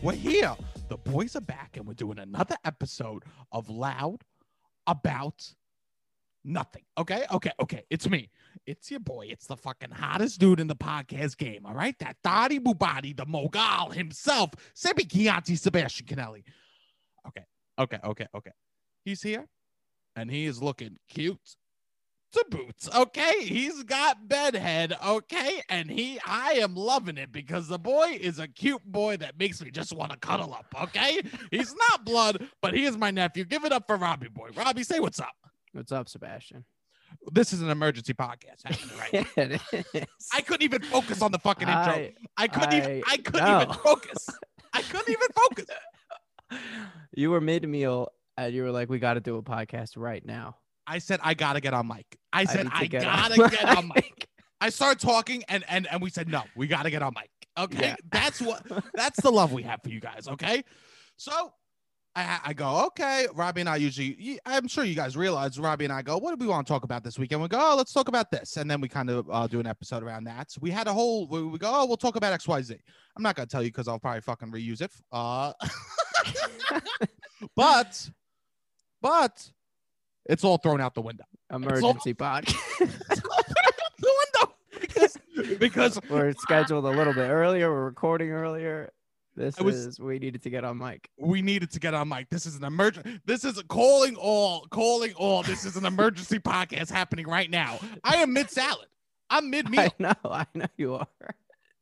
We're here. The boys are back, and we're doing another episode of Loud About Nothing. Okay, okay, okay. It's me. It's your boy. It's the fucking hottest dude in the podcast game. All right, that Dottie Bubati, the Mogul himself, Sebi Chianti, Sebastian Conelli. Okay, okay, okay, okay. He's here, and he is looking cute to boots. Okay, he's got bedhead. Okay, and he, I am loving it because the boy is a cute boy that makes me just want to cuddle up. Okay, he's not blood, but he is my nephew. Give it up for Robbie boy. Robbie, say what's up. What's up, Sebastian? This is an emergency podcast. happening Right. I couldn't even focus on the fucking intro. I- I, couldn't even. I I couldn't even focus. I couldn't even focus. you were mid meal and you were like, "We got to do a podcast right now." I said I gotta get on mic. I said to I, get gotta get on mic. I started talking and and and we said no, we got to get on mic. Okay, Yeah. that's what that's the love we have for you guys. Okay, so I I go okay. Robbie and I usually I'm sure you guys realize Robbie and I go what do we want to talk about this weekend? We go oh let's talk about this and then we kind of uh, do an episode around that. So we had a whole we, we go oh we'll talk about X Y Z. I'm not gonna tell you because I'll probably fucking reuse it. Uh, but but it's all thrown out the window. Emergency podcast. the window because because we're scheduled a little bit earlier. We're recording earlier. This was- is we needed to get on mic. we needed to get on mic. This is an emergency. This is calling all, calling all. This is an emergency podcast happening right now. I am mid salad. I'm mid meal. I know, I know you are.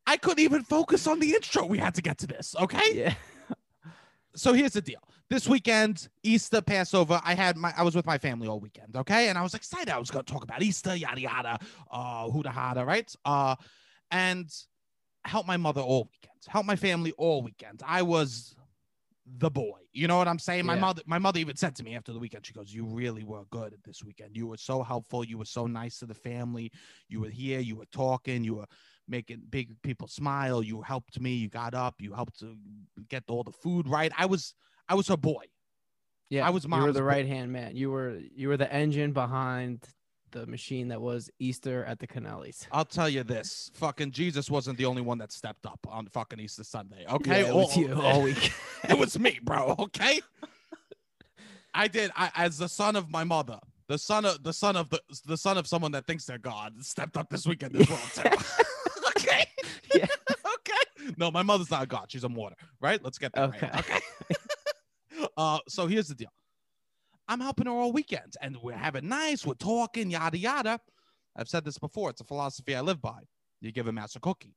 I couldn't even focus on the intro. We had to get to this. Okay. Yeah. So here's the deal. This weekend, Easter, Passover, I had my I was with my family all weekend, okay? And I was excited. I was gonna talk about Easter, yada yada, uh, huda hada, right? Uh, and help my mother all weekend, help my family all weekend. I was the boy. You know what I'm saying? My Yeah. mother, my mother even said to me after the weekend, she goes, You really were good at this weekend. You were so helpful, you were so nice to the family, you were here, you were talking, you were making big people smile. You helped me. You got up. You helped to get all the food right. I was I was her boy. Yeah. I was You were the right hand man. You were you were the engine behind the machine that was Easter at the Conellis. I'll tell you this: fucking Jesus wasn't the only one that stepped up on fucking Easter Sunday. Okay, Yeah, it was All- you all week. it was me, bro. Okay, I did. I as the son of my mother, the son of the son of the the son of someone that thinks they're God, stepped up this weekend as well. Too. okay. Yeah. okay. No, my mother's not a God. She's a mortar. Right. Let's get that Okay. right. Okay. Uh, so here's the deal. I'm helping her all weekends, and we're having nice. We're talking, yada yada. I've said this before. It's a philosophy I live by. You give a mouse a cookie,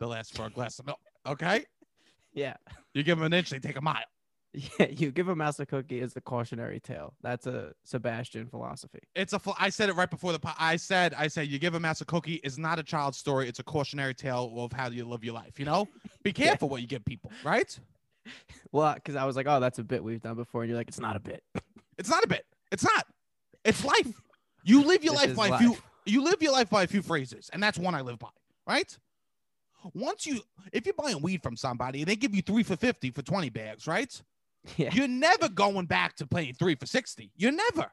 they'll ask for a glass of milk. Okay. yeah. You give them an inch, they take a mile. Yeah. You give a mouse a cookie is the cautionary tale. That's a Sebastian philosophy. It's a. I said it right before the. po- I said. I said you give a mouse a cookie is not a child's story. It's a cautionary tale of how you live your life. You know, be Yeah. careful what you give people. Right? Well, because I was like, oh, that's a bit we've done before, and you're like, it's not a bit. It's not a bit. It's not. It's life. You live your life by a few. You live your life by a few phrases, and that's one I live by. Right? Once you, if you're buying weed from somebody and they give you three for fifty for twenty bags, right? Yeah. You're never going back to paying three for sixty. You're never.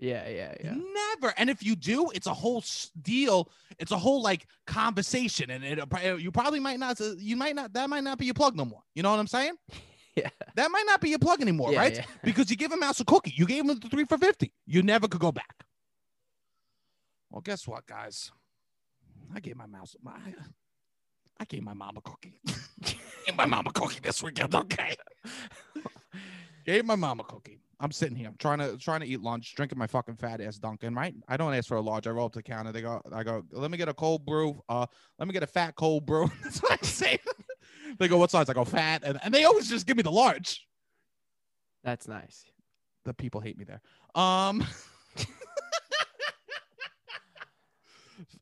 Yeah. Yeah. Yeah. Never. And if you do, it's a whole deal. It's a whole like conversation, and it uh, uh, you probably might not. Uh, you might not. That might not be your plug no more. You know what I'm saying? Yeah. That might not be your plug anymore, Yeah, right? yeah. Because you give a mouse a cookie. You gave him the three for fifty. You never could go back. Well, guess what, guys? I gave my mouse. My, I gave my mom a cookie. gave my mom a cookie this weekend. Okay. Gave my mom a cookie. I'm sitting here. I'm trying to trying to eat lunch, drinking my fucking fat ass Dunkin', right? I don't ask for a large. I roll up to the counter. They go, I go, let me get a cold brew. Uh, let me get a fat cold brew. That's what I say. they go, "What size?" I go, "Fat," and and they always just give me the large. That's nice. The people hate me there. Um.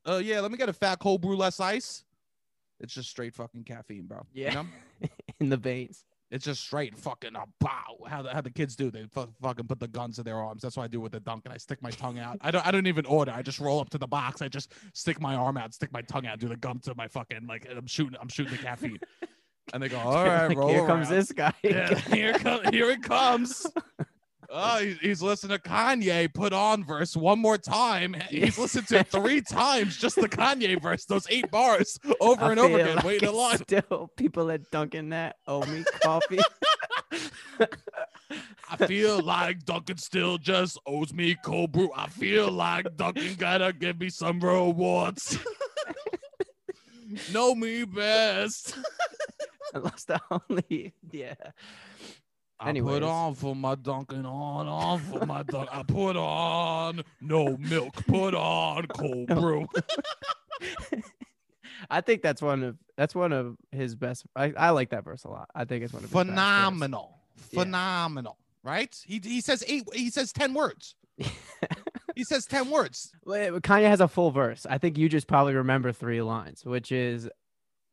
uh, yeah, let me get a fat cold brew less ice. It's just straight fucking caffeine, bro. You Yeah. know? In the veins. It's just straight fucking uh, bow. How the, how the kids do? They fu- fucking put the guns in their arms. That's what I do with the dunk, and I stick my tongue out. I don't. I don't even order. I just roll up to the box. I just stick my arm out, stick my tongue out, do the gum to my fucking like. I'm shooting. I'm shooting the caffeine, and they go, "All right, Like, roll here comes this guy. Yeah, here, co- here it comes. Oh, he- he's listening to Kanye put on verse one more time. He's listened to it three times, just the Kanye verse, those eight bars over I and over again, like waiting in line. Still, people at Dunkin' that owe me coffee. I feel like Dunkin' still just owes me cold brew. I feel like Dunkin' gotta give me some rewards. know me best. I lost the only. Yeah. I put on for my Dunkin' on, on for my Dunkin'. I put on no milk, put on cold brew. I think that's one of that's one of his best. I, I like that verse a lot. I think it's one of his best phenomenal Yeah. phenomenal right he, he says eight he says 10 words he says 10 words Wait, Kanye has a full verse. I think you just probably remember three lines, which is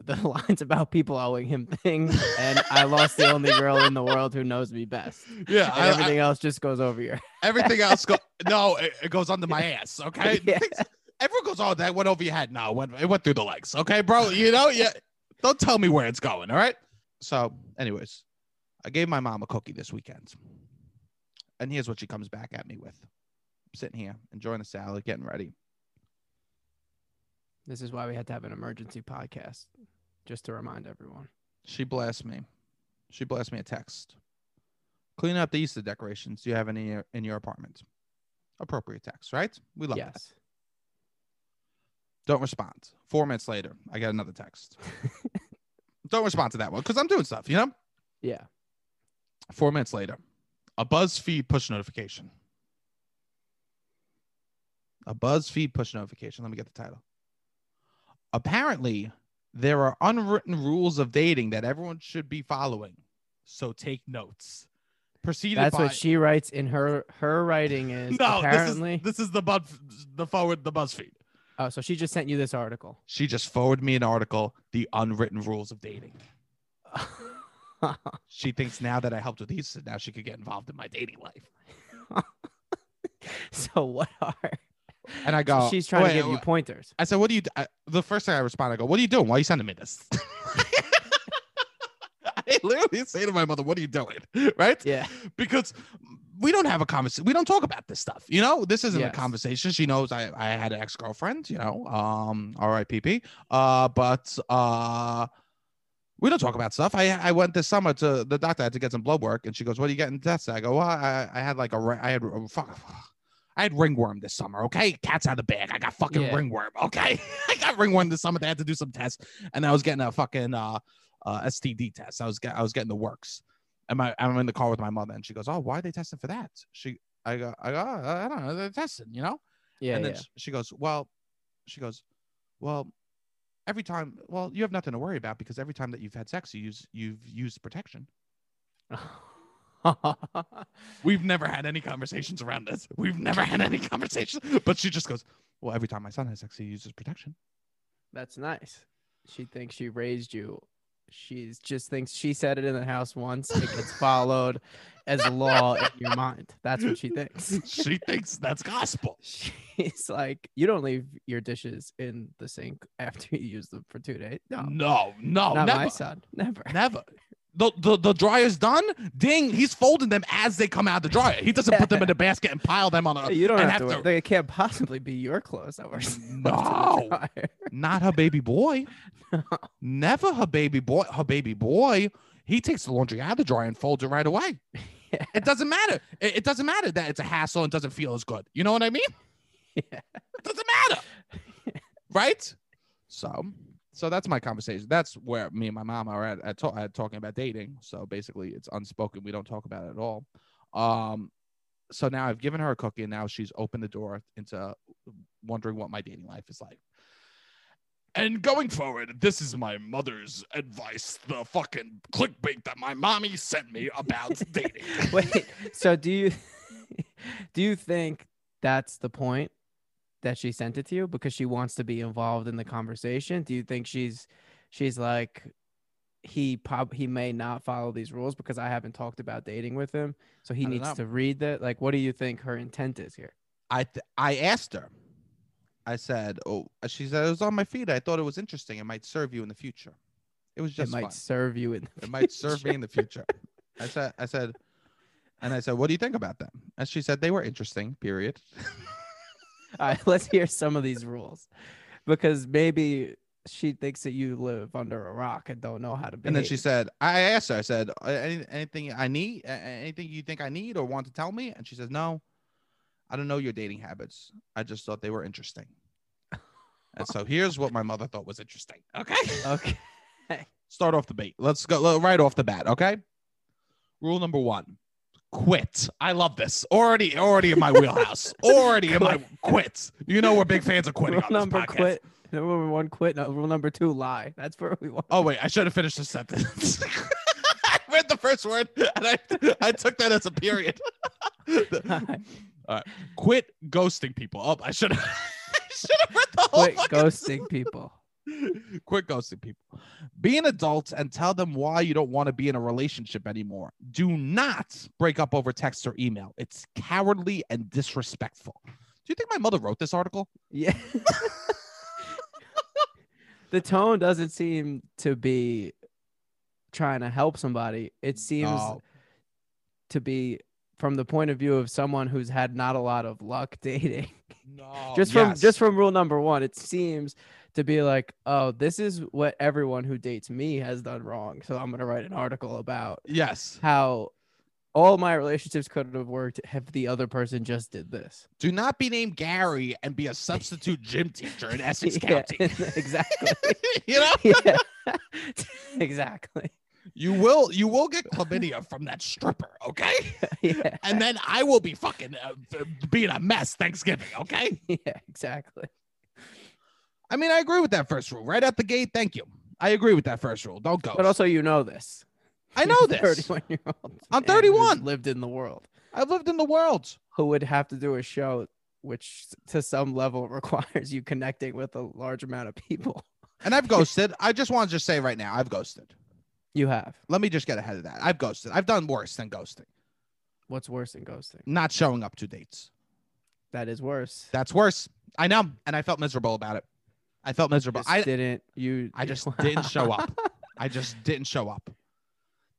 the lines about people owing him things, and I lost the only girl in the world who knows me best. yeah I- I- everything else just goes over your. everything else go no it, it goes under my ass okay Yeah. Everyone goes oh that went over your head no it went, it went through the legs okay bro you know yeah don't tell me where it's going all right so anyways i gave my mom a cookie this weekend and here's what she comes back at me with I'm sitting here enjoying the salad getting ready This is why we had to have an emergency podcast, just to remind everyone. She blessed me. She blessed me a text. Clean up the Easter decorations. Do you have any in your, apartment? Appropriate text, right? We love that. Don't respond. Four minutes later, I get another text. Don't respond to that one because I'm doing stuff, you know? Yeah. Four minutes later, a BuzzFeed push notification. A BuzzFeed push notification. Let me get the title. Apparently, there are unwritten rules of dating that everyone should be following. So take notes. Preceded That's by what she writes in her her writing is no, apparently. this is this is the bud the forward the BuzzFeed. oh, so she just sent you this article. She just forwarded me an article, the unwritten rules of dating. She thinks now that I helped with these, now she could get involved in my dating life. so what are? And I go, she's trying "Wait, to give you pointers. I said, "What do you?" d- I, the first thing I respond, I go, "What are you doing? Why are you sending me this?" I literally say to my mother, "What are you doing?" Right? Yeah. Because we don't have a conversation. We don't talk about this stuff. You know, this isn't Yes. a conversation. She knows I I had an ex girlfriend. You know, um, R.I.P.P. Uh, but uh. We don't talk about stuff. I I went this summer to the doctor. I had to get some blood work, and she goes, "What are you getting tested?" I go, "Well, I, I had like a I had a, fuck, I had ringworm this summer. Okay, cat's out of the bag. I got fucking Yeah. ringworm. Okay, I got ringworm this summer. They had to do some tests, and I was getting a fucking uh, uh STD test. I was get, I was getting the works, and my I'm in the car with my mother, and she goes, "Oh, why are they testing for that?" She I go I go "Oh, I don't know. They're testing, you know. Yeah. and then yeah. sh- she goes, "Well," she goes, "Well." Every time, well, you have nothing to worry about because every time that you've had sex, you use you've used protection. We've never had any conversations around this. We've never had any conversations. But she just goes, Well, every time my son has sex, he uses protection. That's nice. She thinks she raised you. She's just thinks she said it in the house once. It gets followed as law in your mind. That's what she thinks. She thinks that's gospel. She's like, you don't leave your dishes in the sink after you use them for two days. No, No, no, not never. my son. Never. Never. The, the, the dryer's done. Ding, he's folding them as they come out of the dryer. He doesn't put them in the basket and pile them on a. You don't and have to. have worry. They can't possibly be your clothes that were. stuffed in the No. Not her baby boy. Never her baby boy. Her baby boy. He takes the laundry out of the dryer and folds it right away. Yeah. It doesn't matter. It, it doesn't matter that it's a hassle and doesn't feel as good. You know what I mean? Yeah. It doesn't matter. right? So, so that's my conversation. That's where me and my mom are at, at, at talking about dating. So basically, it's unspoken. We don't talk about it at all. Um, so now I've given her a cookie, and now she's opened the door into wondering what my dating life is like. And going forward, this is my mother's advice, the fucking clickbait that my mommy sent me about dating. Wait, so do you do you think that's the point that she sent it to you because she wants to be involved in the conversation? Do you think she's she's like he prob he may not follow these rules because I haven't talked about dating with him, so he needs know. to read that. Like, what do you think her intent is here? I th- I asked her. I said, "Oh," she said it was on my feed. I thought it was interesting. It might serve you in the future. It was just it might fun. serve you in. the It might serve me in the future. I said, I said, and I said, what do you think about them? And she said they were interesting. Period. All right, let's hear some of these rules because maybe she thinks that you live under a rock and don't know how to behave. And then she said, I asked her, I said, "Uh, Any, anything I need, anything you think I need or want to tell me? And she says, no, I don't know your dating habits. I just thought they were interesting. And so here's what my mother thought was interesting. Okay. okay. Start off the bait. Let's go right off the bat. Okay. Rule number one quit. I love this. Already, already in my wheelhouse. already in my quit. You know, we're big fans of quitting Rule on number podcast. quit. Rule number one, quit. No, rule number two, lie. That's where we want. Oh wait, I should have finished the sentence. I read the first word and I I took that as a period. Alright, Quit ghosting people. Oh, I should have I should have read the whole quit ghosting people. Quit ghosting people. Be an adult and tell them why you don't want to be in a relationship anymore. Do not break up over text or email. It's cowardly and disrespectful. Do you think my mother wrote this article? Yeah. the tone doesn't seem to be trying to help somebody. It seems to be from the point of view of someone who's had not a lot of luck dating. No. just from Yes. just from rule number 1, it seems to be like, "Oh, this is what everyone who dates me has done wrong." So I'm going to write an article about yes. how all my relationships could have worked if the other person just did this. Do not be named Gary and be a substitute gym teacher in Essex Yeah, County. exactly. you know, yeah. exactly. you will you will get chlamydia from that stripper, okay? Yeah. And then I will be fucking uh, being a mess Thanksgiving, okay? Yeah, exactly. I mean, I agree with that first rule right out the gate. Thank you. I agree with that first rule. Don't go. But also, you know this. I know this. 31 year old. I'm 31. Lived in the world. I've lived in the world. Who would have to do a show which, to some level, requires you connecting with a large amount of people. And I've ghosted. I just want to just say right now, I've ghosted. You have. Let me just get ahead of that. I've ghosted. I've done worse than ghosting. What's worse than ghosting? Not showing up to dates. That is worse. That's worse. I know. And I felt miserable about it. I felt miserable. Just I didn't. You. I just didn't show up. I just didn't show up.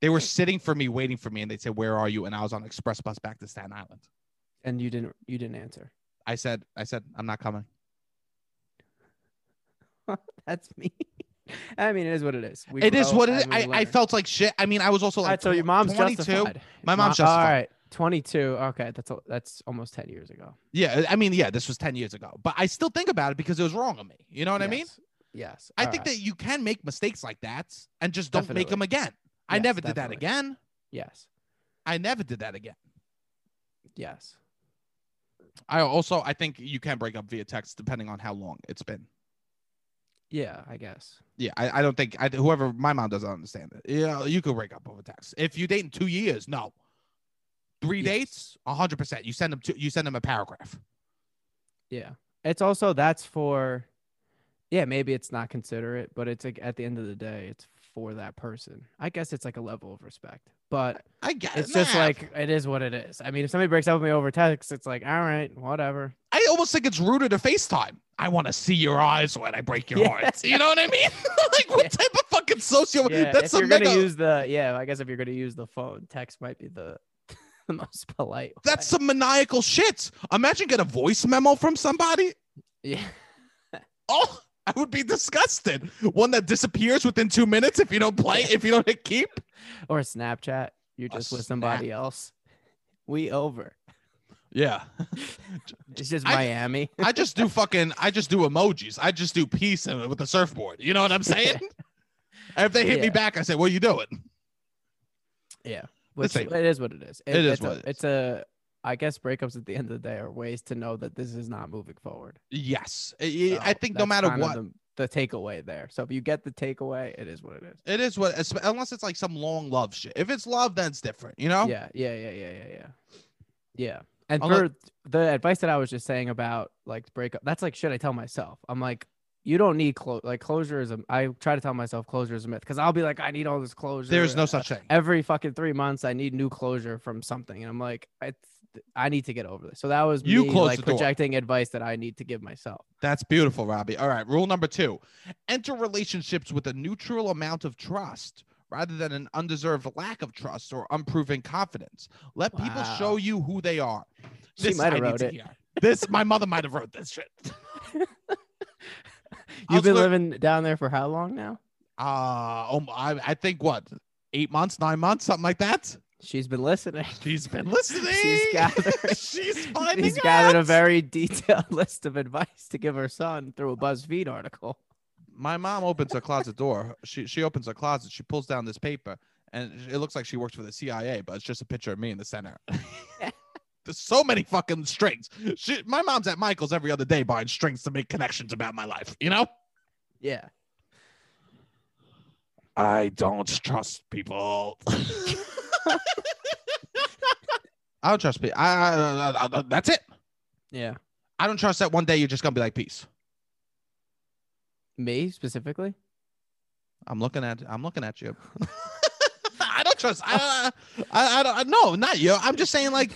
They were sitting for me, waiting for me, and they said, Where are you? And I was on express bus back to Staten Island. and you didn't. You didn't answer. I said, I said, I'm not coming. That's me. I mean, it is what it is. We It is grow what it is. I, I felt like shit. I mean, I was also All like right, so your mom's 22. justified. My mom's All justified. right, 22. Okay, that's that's almost 10 years ago. Yeah, I mean, yeah, this was 10 years ago, but I still think about it because it was wrong on me. You know what I mean? Yes. Yes. I all think right. that you can make mistakes like that and just don't make them again. I Yes, never did that again. Yes. I never did that again. Yes. I also I think you can break up via text depending on how long it's been. Yeah, I guess. Yeah, I, I don't think I, whoever my mom doesn't understand it. Yeah, you could break up over text. If you date in two years, no. Three Yes. dates, hundred percent. You send them to you send them a paragraph. Yeah. It's also that's for yeah, maybe it's not considerate, but it's like at the end of the day, it's for that person. I guess it's like a level of respect. But I get it's just nah. like it is what it is. I mean, if somebody breaks up with me over text, it's like, all right, whatever. I almost think it's ruder to FaceTime. I want to see your eyes when I break your Yeah. heart. You know what I mean? like what Yeah. type of fucking socio? Yeah, That's if you're mega. gonna use the yeah, I guess if you're gonna use the phone, text might be the the most polite. that's some maniacal shit. Imagine get a voice memo from somebody. yeah. Oh, I would be disgusted. One that disappears within two minutes if you don't play, if you don't hit keep. Or Snapchat. You're A just with snap. somebody else. We over. Yeah. It's just Miami. I just do fucking I just do emojis. I just do peace with a surfboard. You know what I'm saying? And if they hit me back, I say, What are you doing? Yeah. Which it is what it is. It is it's what a, it is. It's a I guess breakups at the end of the day are ways to know that this is not moving forward. Yes. I- I think no matter what, the- the takeaway there. So if you get the takeaway, it is what it is. It is what, unless it's like some long love shit. If it's love, then it's different, you know? Yeah, yeah, yeah, yeah, yeah, yeah. Yeah. And I'll for the advice that I was just saying about like breakup, that's like should I tell myself. I'm like, you don't need close like closure is a I try to tell myself closure is a myth because I'll be like, I need all this closure. There's no such thing. every fucking three months I need new closure from something. And I'm like, I I need to get over this. So that was You me close like the door. projecting advice that I need to give myself. That's beautiful, Robbie. All right. Rule number two enter relationships with a neutral amount of trust rather than an undeserved lack of trust or unproven confidence. Let people show you who they are. She might have wrote it. hear. This, my mother might have wrote this shit. You've been living down there for how long now? Uh, oh, I, I think what, eight months, nine months, something like that. She's been listening. She's been listening. She's gathered. She's finding She's gathered a very detailed list of advice to give her son through a BuzzFeed article. my mom opens her closet door. She she opens her closet. She pulls down this paper, and it looks like she works for the CIA, but it's just a picture of me in the center. There's so many fucking strings. She, my mom's at Michael's every other day buying strings to make connections about my life. You know, Yeah. I don't trust people. I don't trust people. I, I, I- that's it. Yeah. I don't trust that one day you're just gonna be like peace. Me specifically? I'm looking at I'm looking at you. I don't trust. I, I, I don't. No, not you. I'm just saying, like,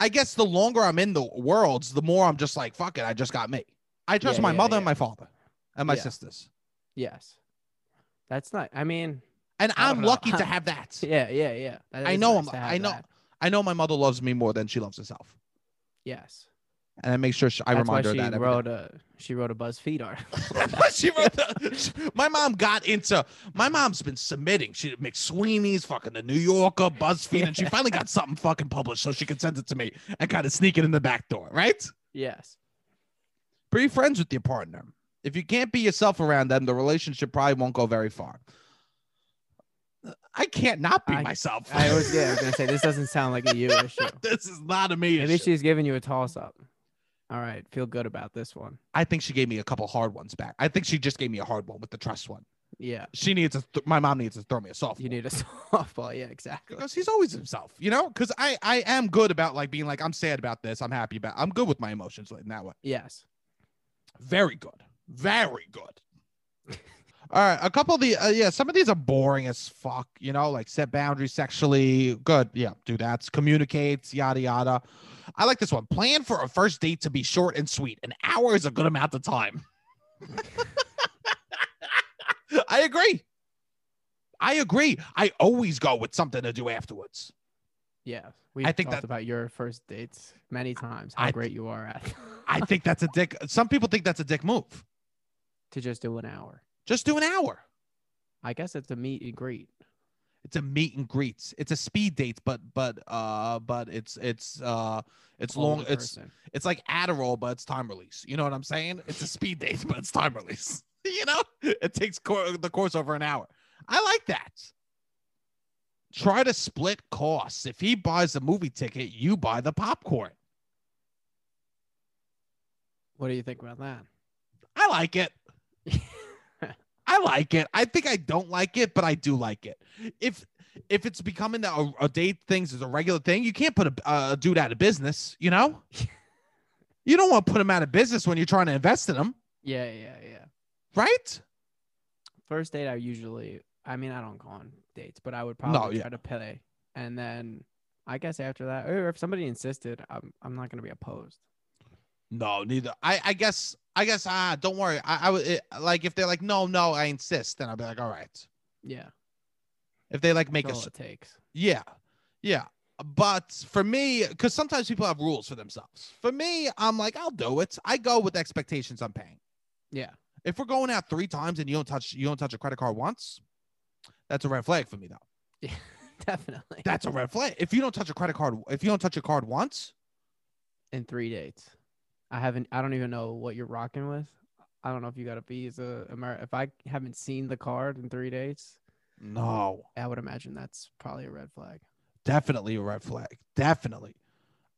I guess the longer I'm in the worlds, the more I'm just like, fuck it. I just got me. I trust Yeah, my yeah, mother and my father and my Yeah. sisters, Yes. That's not I mean, and I I'm know. lucky to have that. yeah, yeah, yeah. I know nice I'm- I know- that. I know my mother loves me more than she loves herself, Yes. And I make sure she, I That's remind her she that. wrote a she wrote a BuzzFeed article. she wrote the- my mom got into. My mom's been submitting. She McSweeney's, fucking the New Yorker, BuzzFeed, and she finally got something fucking published so she could send it to me and kind of sneak it in the back door, right? yes. Be friends with your partner. If you can't be yourself around them, the relationship probably won't go very far. I can't not be I- myself. I was yeah, I was gonna say this doesn't sound like a you issue. this is not a me Maybe issue. she's giving you a toss up. All right, feel good about this one. I think she gave me a couple hard ones back. I think she just gave me a hard one with the trust one. Yeah, She needs a. Th- my mom needs to throw me a softball. you need a softball. Yeah, exactly. because he's always himself, you know. Because I I am good about like being like I'm sad about this. I'm happy about. I'm good with my emotions in that way. Yes. Very good. Very good. All right, a couple of the uh, yeah, some of these are boring as fuck. You know, like set boundaries sexually. Good, yeah, do that. Communicates, yada yada. I like this one. Plan for a first date to be short and sweet. An hour is a good amount of time. I agree. I agree. I always go with something to do afterwards. Yeah. We I think talked that- about your first dates many times. How I- great you are at I think that's a dick. Some people think that's a dick move. to just do an hour. Just do an hour. I guess it's a meet and greet. It's a meet and greets. It's a speed date, but but uh but it's it's uh it's long. It's person. it's like Adderall, but it's time release. You know what I'm saying? It's a speed date, but it's time release. you know, it takes cor- the course over an hour. I like that. Try to split costs. If he buys the movie ticket, you buy the popcorn. What do you think about that? I like it. I like it. I think I don't like it, but I do like it. If if it's becoming a, a date things is a regular thing, you can't put a, a dude out of business. You know, you don't want to put him out of business when you're trying to invest in him, Yeah, yeah, yeah. right? First date, I usually, I mean, I don't go on dates, but I would probably yeah. try to pay. And then I guess after that, or if somebody insisted, I'm, I'm not going to be opposed. No, neither. I I guess I guess ah, don't worry. I I would it, like if they're like no no I insist, then I'll be like all right. Yeah. If they like make That's a all it takes. Yeah. Yeah. But for me, because sometimes people have rules for themselves. For me, I'm like, I'll do it. I go with expectations I'm paying. Yeah. If we're going out three times and you don't touch you don't touch a credit card once, that's a red flag for me though. Yeah. Definitely. That's a red flag. If you don't touch a credit card, if you don't touch a card once, In three dates. I haven't, I don't even know what you're rocking with. I don't know if you got a visa. Amer- if I haven't seen the card in three days, no, I would imagine that's probably a red flag. definitely a red flag. Definitely.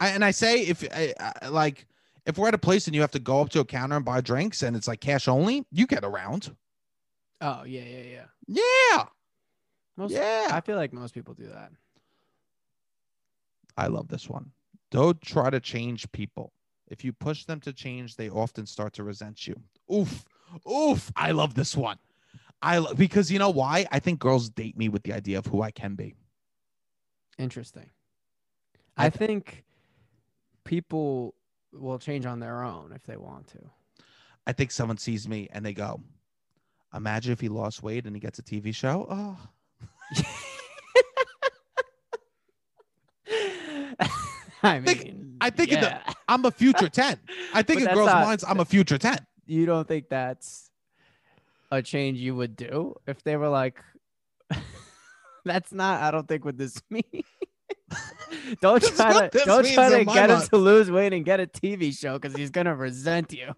I, and I say if I, I, like If we're at a place and you have to go up to a counter and buy drinks and it's like cash only, you get around. Oh yeah, yeah, yeah. Yeah. Most, Yeah. I feel like most people do that. I love this one. Don't try to change people. If you push them to change, they often start to resent you. Oof. Oof. I love this one. I lo- because you know why? I think girls date me with the idea of who I can be. Interesting. I I think people will change on their own if they want to. I think someone sees me and they go, Imagine if he lost weight and he gets a TV show. Oh, I think- mean, I think in the- I'm a future 10. I think in girls' not- minds, I'm a future 10. you don't think that's a change you would do if they were like, "That's not." I don't think what this means. don't try to don't try to get him to lose weight and get a TV show because he's gonna resent you.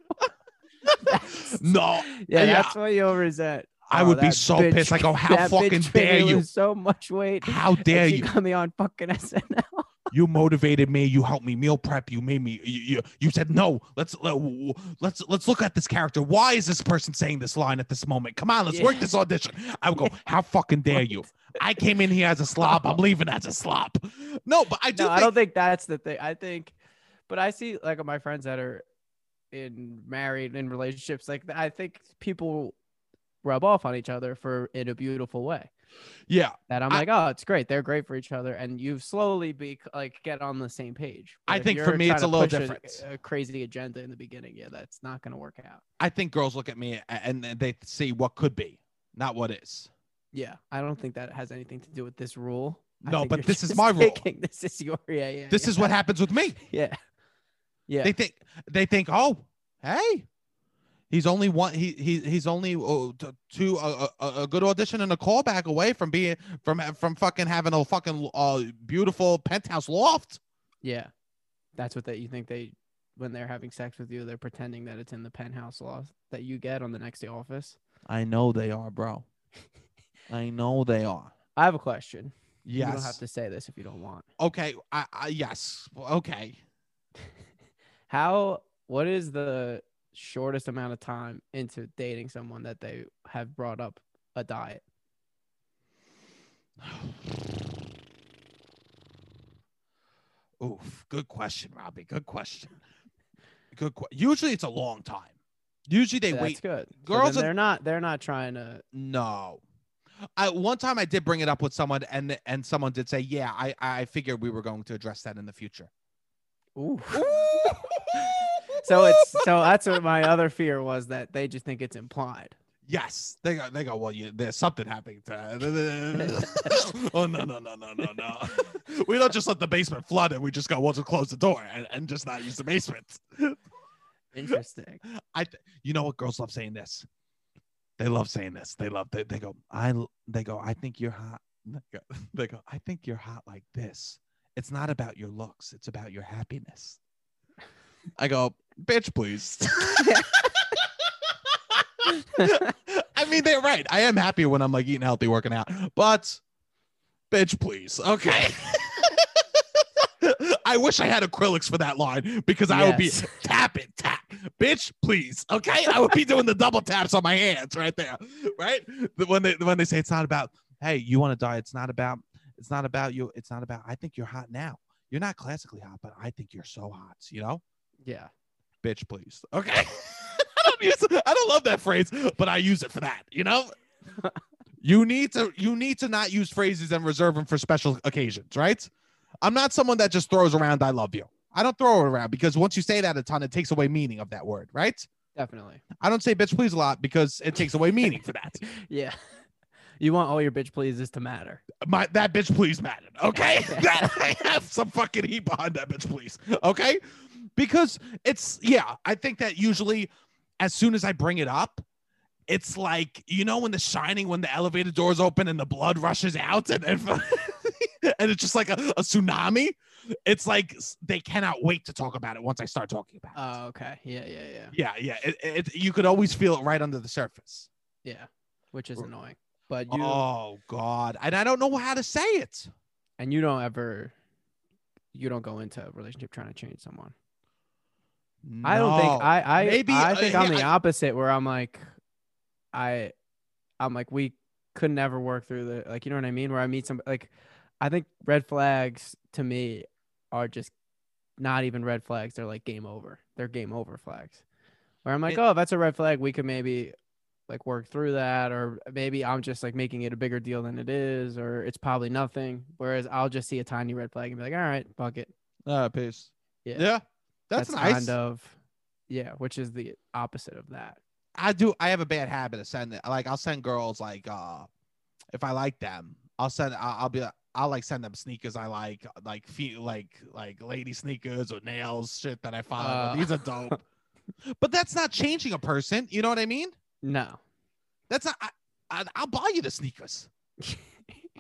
No, yeah, yeah. that's what you'll resent. I Oh, would be so bitch- pissed. I go, oh, How fucking dare you? So much weight. How dare you? got me on fucking SNL. You motivated me. You helped me meal prep. You made me. You, you, you said no. Let's let, let's let's look at this character. Why is this person saying this line at this moment? Come on, let's work this audition. I would go. How fucking dare you? I came in here as a slob. I'm leaving as a slob. No, but I do. no, I don't think that's the thing. I think, but I see like my friends that are in married in relationships. Like I think people rub off on each other for in a beautiful way. Yeah, That I'm I- like, oh, it's great. They're great for each other, and you slowly be like get on the same page. But I think for me, it's a little different. A, crazy agenda in the beginning, yeah, that's not gonna work out. I think girls look at me and they see what could be, not what is. Yeah, I don't think that has anything to do with this rule. No, but this is my rule. picking- This is your yeah yeah. This yeah. is what happens with me. Yeah, yeah. They think they think, oh, hey, he's only one. He he he's only uh, two a, a, a good audition and a callback away from being from from fucking having a fucking uh, beautiful penthouse loft. Yeah. That's what they you think they when they're having sex with you, they're pretending that it's in the penthouse loft that you get on the next day office. I know they are, bro. I know they are. I have a question. Yes. You don't have to say this if you don't want. Okay. I, I yes. Okay. How what is the shortest amount of time into dating someone that they have brought up a diet? Oof. Good question, Robbie. Good question. Good. Qu- Usually it's a long time. Usually they That's wait. good. Girls then are- they're not they're not trying to No. I one time I did bring it up with someone and and someone did say, "Yeah, I I figured we were going to address that in the future." Ooh. So it's so that's what my other fear was that they just think it's implied. yes. They go they go, "Well, you, there's something happening to Oh no, no, no, no, no, no. we don't just let the basement flood and we just go, "We'll just close the door and, and just not use the basement." Interesting. I th- you know what girls love saying this. They love saying this. They love they, they go, I they go, I think you're hot. They go, they go, I think you're hot like this. It's not about your looks, it's about your happiness. I go, bitch, please. I mean, they're right. I am happier when I'm like eating healthy, working out, but bitch, please. Okay. I wish I had acrylics for that line because I would be tap it, tap, bitch, please. Okay, I would be doing the double taps on my hands right there, right? When they when they say it's not about, hey, you want to die? It's not about, it's not about you. It's not about. I think you're hot now. You're not classically hot, but I think you're so hot. You know, Yeah. Bitch, please. Okay. I don't use. I don't love that phrase, but I use it for that. You know. You need to you need to not use phrases and reserve them for special occasions, right? I'm not someone that just throws around I love you. I don't throw it around because once you say that a ton, it takes away meaning of that word, right? Definitely. I don't say bitch please a lot because it takes away meaning for that. Yeah. You want all your bitch pleases to matter. My that bitch please mattered. Okay. that I have some fucking heat behind that bitch please. Okay. Because it's yeah, I think that usually as soon as I bring it up, it's like you know when the shining when the elevator doors open and the blood rushes out and and, and it's just like a, a tsunami. It's like they cannot wait to talk about it once I start talking about it. Oh, okay. Yeah, yeah, yeah. yeah, yeah. It, it, you could always feel it right under the surface. Yeah. Which is annoying. But you Oh God, and I don't know how to say it. and you don't ever you don't go into a relationship trying to change someone. I don't think I I Maybe, I uh, think I'm yeah, the opposite where I'm like I I'm like we could never work through the like you know what I mean? Where I meet some like I think red flags to me are just not even red flags. They're like game over. They're game over flags. Where I'm like It- oh if that's a red flag we could maybe like work through that. Or maybe I'm just like making it a bigger deal than it is or it's probably nothing. Whereas I'll just see a tiny red flag and be like all right fuck it. Uh, peace. Yeah. Yeah. That's, nice. kind of yeah which is the opposite of that I do. I have a bad habit of sending. Like, I'll send girls like, uh, if I like them, I'll send. I'll, I'll be. I'll like send them sneakers I like, like feel like like lady sneakers or nails, shit that I find. Uh. These are dope. but that's not changing a person. You know what I mean? no That's not. I, I, I'll buy you the sneakers.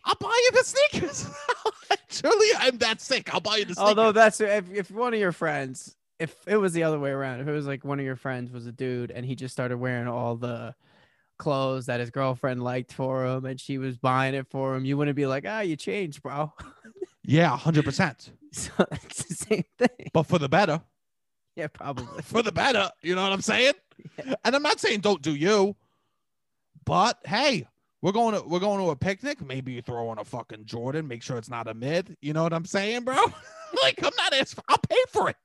I'll buy you the sneakers. Truly, I'm that sick. I'll buy you the sneakers. Although that's if, if one of your friends, if it was the other way around, if it was like one of your friends was a dude and he just started wearing all the clothes that his girlfriend liked for him and she was buying it for him, you wouldn't be like, ah, you changed, bro. yeah, hundred percent. so it's the same thing. But for the better. Yeah, probably. for the better. You know what I'm saying? Yeah. And I'm not saying don't do you, but hey, we're going to we're going to a picnic. Maybe you throw on a fucking Jordan. Make sure it's not a mid. You know what I'm saying, bro? like I'm not asking. I'll pay for it.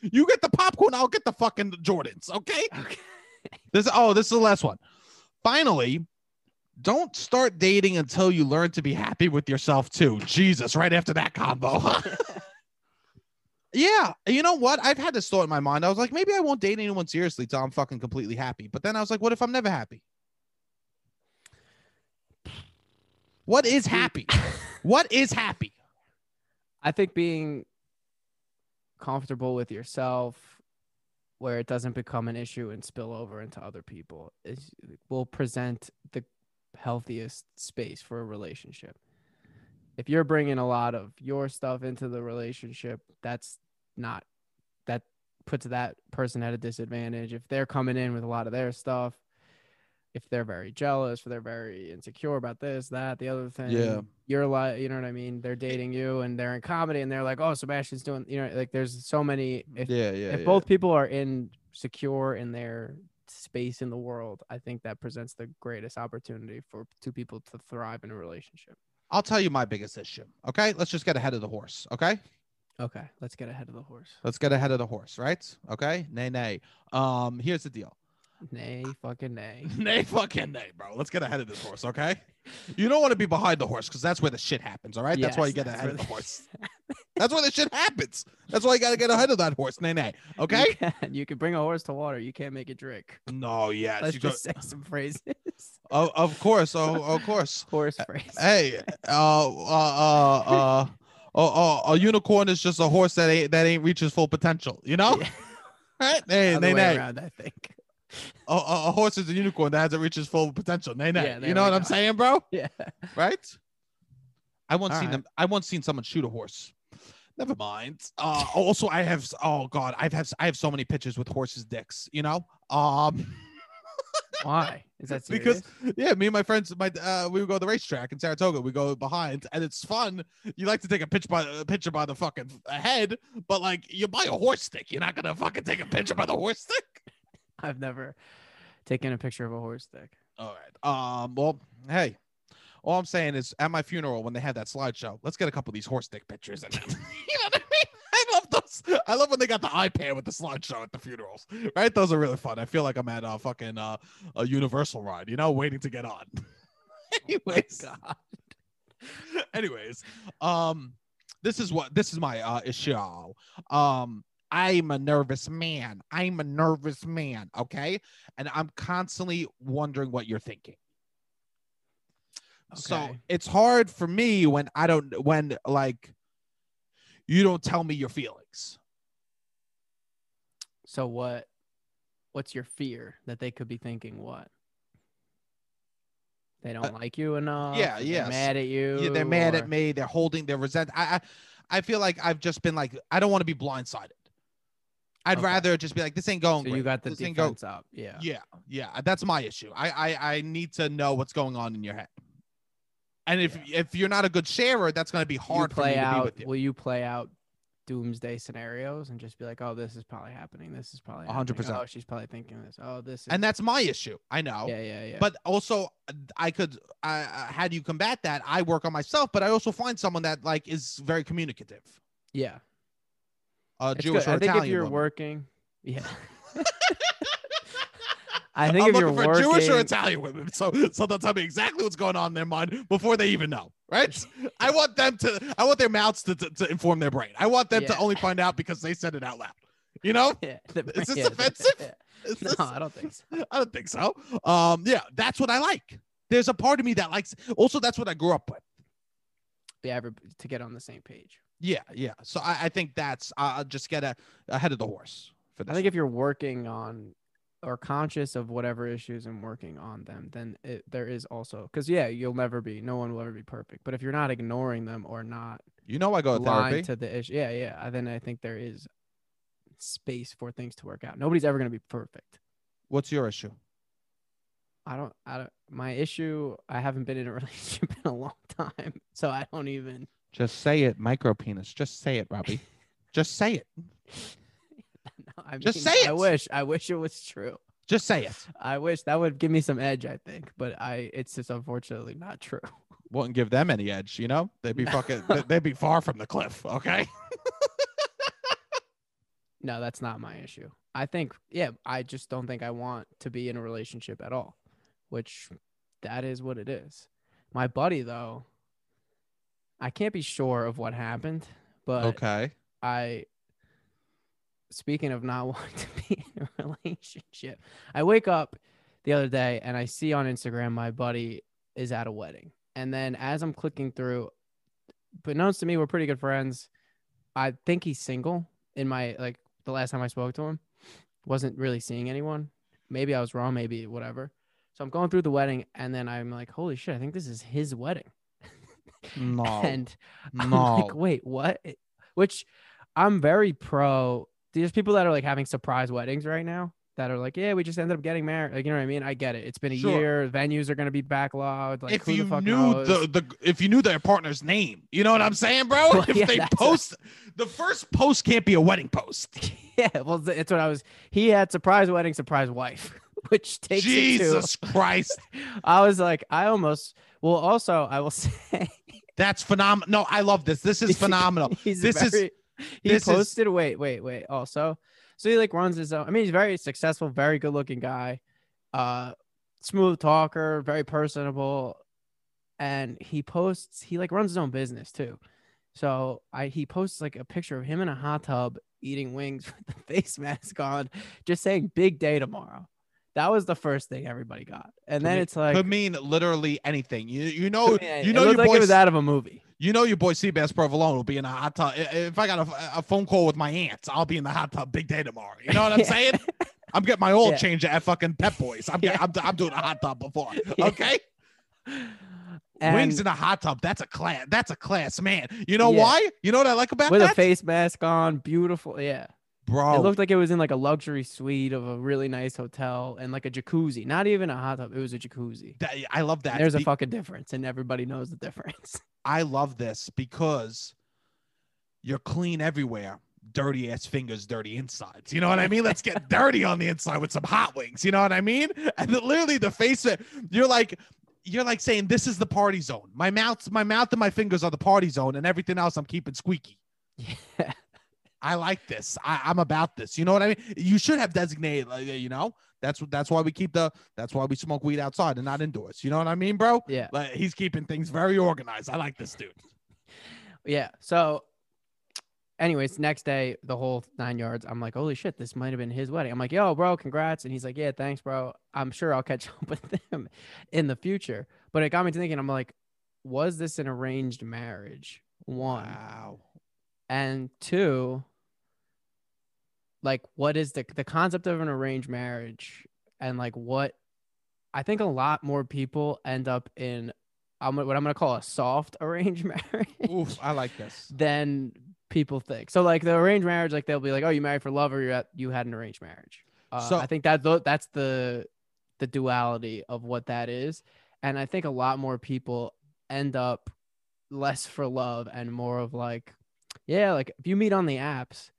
You get the popcorn. I'll get the fucking Jordans. Okay. Okay. This oh, this is the last one. Finally, don't start dating until you learn to be happy with yourself too. Jesus, right after that combo. yeah, you know what? I've had this thought in my mind. I was like, maybe I won't date anyone seriously till I'm fucking completely happy. But then I was like, what if I'm never happy? What is happy? what is happy? I think being comfortable with yourself where it doesn't become an issue and spill over into other people is will present the healthiest space for a relationship. If you're bringing a lot of your stuff into the relationship, that's not that puts that person at a disadvantage. If they're coming in with a lot of their stuff, if they're very jealous, if they're very insecure about this, that, the other thing, Yeah. you're like, you know what I mean? They're dating you and they're in comedy and they're like, oh, Sebastian's doing, you know, like there's so many. If, yeah, yeah. if both people are in secure in their space in the world, I think that presents the greatest opportunity for two people to thrive in a relationship. I'll tell you my biggest issue. Okay, let's just get ahead of the horse. Okay, Okay, let's get ahead of the horse. let's get ahead of the horse. Right? Okay. Nay, nay. Um, here's the deal. Nay, fucking nay. nay, fucking nay, bro. Let's get ahead of this horse. Okay. You don't want to be behind the horse because that's where the shit happens. All right. that's why you Yes, get ahead of the horse. That's where the shit happens. That's why you got to get ahead of that horse. Nay, nay. Okay. You can, you can bring a horse to water. You can't make it drink. No, yes. Let's you go- just say some phrases. of, of course. Oh, of course. horse phrase. Hey, uh, uh, uh, uh, a unicorn is just a horse that ain't that ain't reaches full potential. You know, Yeah. right? Nay, Other nay, nay. around, I think. A, a, a horse is a unicorn that hasn't reached its full potential. Nay, nay. Yeah, you know what I'm saying, bro? Yeah. Right? I once All seen right. them. I once seen someone shoot a horse. Never mind. Uh, also, I have. Oh God, I've have I have so many pictures with horses' dicks. You know. Um. Why? Is that serious? because yeah, me and my friends, my uh, we would go to the racetrack in Saratoga. We go behind, and it's fun. You like to take a pitch by a picture by the fucking head, but like you buy a horse stick, you're not gonna fucking take a picture by the horse stick. I've never taken a picture of a horse stick. All right. Um. Well, hey, all I'm saying is at my funeral when they had that slideshow, let's get a couple of these horse stick pictures in them. you know what I mean? I love those. I love when they got the iPad with the slideshow at the funerals. Right? Those are really fun. I feel like I'm at a fucking uh, a Universal ride. You know, waiting to get on. Anyways. Oh God. anyways um this is what this is my uh issue um i'm a nervous man i'm a nervous man okay and i'm constantly wondering what you're thinking so it's hard for me when i don't when like you don't tell me your feelings So what? What's your fear that they could be thinking what? They don't uh, like you enough. Yeah. yeah, or they're yes. Mad at you. yeah, they're mad or- at me they're holding they're resent I, I i feel like i've just been like i don't want to be blindsided i'd Okay. rather just be like this ain't going So you got the this ain't go- defense up. Yeah. Yeah, yeah, that's my issue. I I, I need to know what's going on in your head. And if if you're not a good sharer, that's going to be hard for me play to be out. with you. Will you play out doomsday scenarios and just be like, oh, this is probably happening. This is probably A 100. percent Oh, she's probably thinking this. Oh, this is and that's my issue. I know. yeah, yeah, yeah. But also, I could. Uh, how do you combat that? I work on myself, but I also find someone that like is very communicative. yeah, Uh, It's Jewish good. or I think Italian if you're woman. working, yeah. I think I'm if looking you're for working, Jewish or Italian women, so so they'll tell me exactly what's going on in their mind before they even know. Right? I want them to. I want their mouths to, to, to inform their brain. I want them to only find out because they said it out loud. You know? yeah, Is this yeah, offensive? yeah. Is No, this- I don't think so. I don't think so. Um, yeah, that's what I like. There's a part of me that likes. Also, that's what I grew up with. Yeah, to get on the same page. Yeah, yeah. So I, I think that's. I'll just get a, ahead of the horse for this. I think if you're working on or conscious of whatever issues and working on them, then it, there is also because yeah, you'll never be. No one will ever be perfect. But if you're not ignoring them or not you know, I go to therapy. to the issue, yeah, yeah, then I think there is space for things to work out. Nobody's ever gonna be perfect. What's your issue? I don't. I don't. My issue. I haven't been in a relationship in a long time, so I don't even. Just say it, micro penis. Just say it, Robbie. Just say it. I Just mean, say I wish. I wish it was true. Just say it. I wish that would give me some edge. I think, but I. It's just unfortunately not true. Wouldn't give them any edge. You know, they'd be fucking. They'd be far from the cliff. Okay. No, that's not my issue. I think, yeah, I just don't think I want to be in a relationship at all, which that is what it is. My buddy, though, I can't be sure of what happened, but Okay. I, speaking of not wanting to be in a relationship, I wake up the other day and I see on Instagram my buddy is at a wedding. And then as I'm clicking through, but knows to me, we're pretty good friends. I think he's single in my, like, the last time I spoke to him, wasn't really seeing anyone. Maybe I was wrong, maybe whatever. So I'm going through the wedding and then I'm like, holy shit, I think this is his wedding. No. And I'm no. like, wait, what? Which I'm very pro. There's people that are like having surprise weddings right now that are like, yeah, we just ended up getting married. Like, you know what I mean? I get it. It's been a Sure. year. Venues are going to be backlogged. Like, if who you the fuck knew knows? the, the if you knew their partner's name, you know what I'm saying, bro? Well, if yeah, they that's a- post the first post can't be a wedding post. yeah, well, it's what I was. He had surprise wedding, surprise wife, which takes to. Jesus Christ. I was like, I almost. Well, also, I will say That's phenomenal. No, I love this. This is phenomenal. He's This is- he this is- posted. Wait, wait, wait. Also, so he like runs his own. I mean, he's very successful, very good looking guy, uh, smooth talker, very personable, and he posts. He like runs his own business too. So I he posts like a picture of him in a hot tub eating wings with the face mask on, just saying "big day tomorrow." That was the first thing everybody got, and then mean- it's like. Could mean literally anything. You you know you know your like boy it was out of a movie. you know your boy Seabass Provolone will be in a hot tub. If I got a, a phone call with my aunts, I'll be in the hot tub big day tomorrow. You know what I'm Yeah. saying? I'm getting my oil Yeah. change at fucking Pep Boys. I'm, Yeah. I'm I'm doing a hot tub before. Okay. And Wings in a hot tub. That's a class. That's a class, man. You know Yeah. why? You know what I like about with that, a face mask on, beautiful. Yeah. Bro. It looked like it was in like a luxury suite of a really nice hotel and like a jacuzzi. Not even a hot tub. It was a jacuzzi. that, I love that. There's a fucking difference, and everybody knows the difference. I love this because you're clean everywhere. Dirty ass fingers, dirty insides. You know what I mean? Let's get dirty on the inside with some hot wings. You know what I mean? And then literally the face it, you're like, you're like saying, This is the party zone. My mouth, my mouth and my fingers are the party zone, and everything else I'm keeping squeaky. Yeah. I like this. I, I'm about this. You know what I mean? You should have designated, like, you know, that's what that's why we keep the that's why we smoke weed outside and not indoors. You know what I mean, bro? Yeah. Like he's keeping things very organized. I like this dude. Yeah. So, anyways, next day, the whole nine yards, I'm like, holy shit, this might have been his wedding. I'm like, yo, bro, congrats. And he's like, yeah, thanks, bro. I'm sure I'll catch up with him in the future. But it got me to thinking, I'm like, was this an arranged marriage? One. Wow. And two like what is the the concept of an arranged marriage? And like what i think a lot more people end up in um, what i'm going to call a soft arranged marriage Oof, I like this. than people think. So like the arranged marriage like they'll be like oh you married for love or you at, you had an arranged marriage. Uh, So- i think that that's the the duality of what that is. And i think a lot more people end up less for love and more of like Yeah, like if you meet on the apps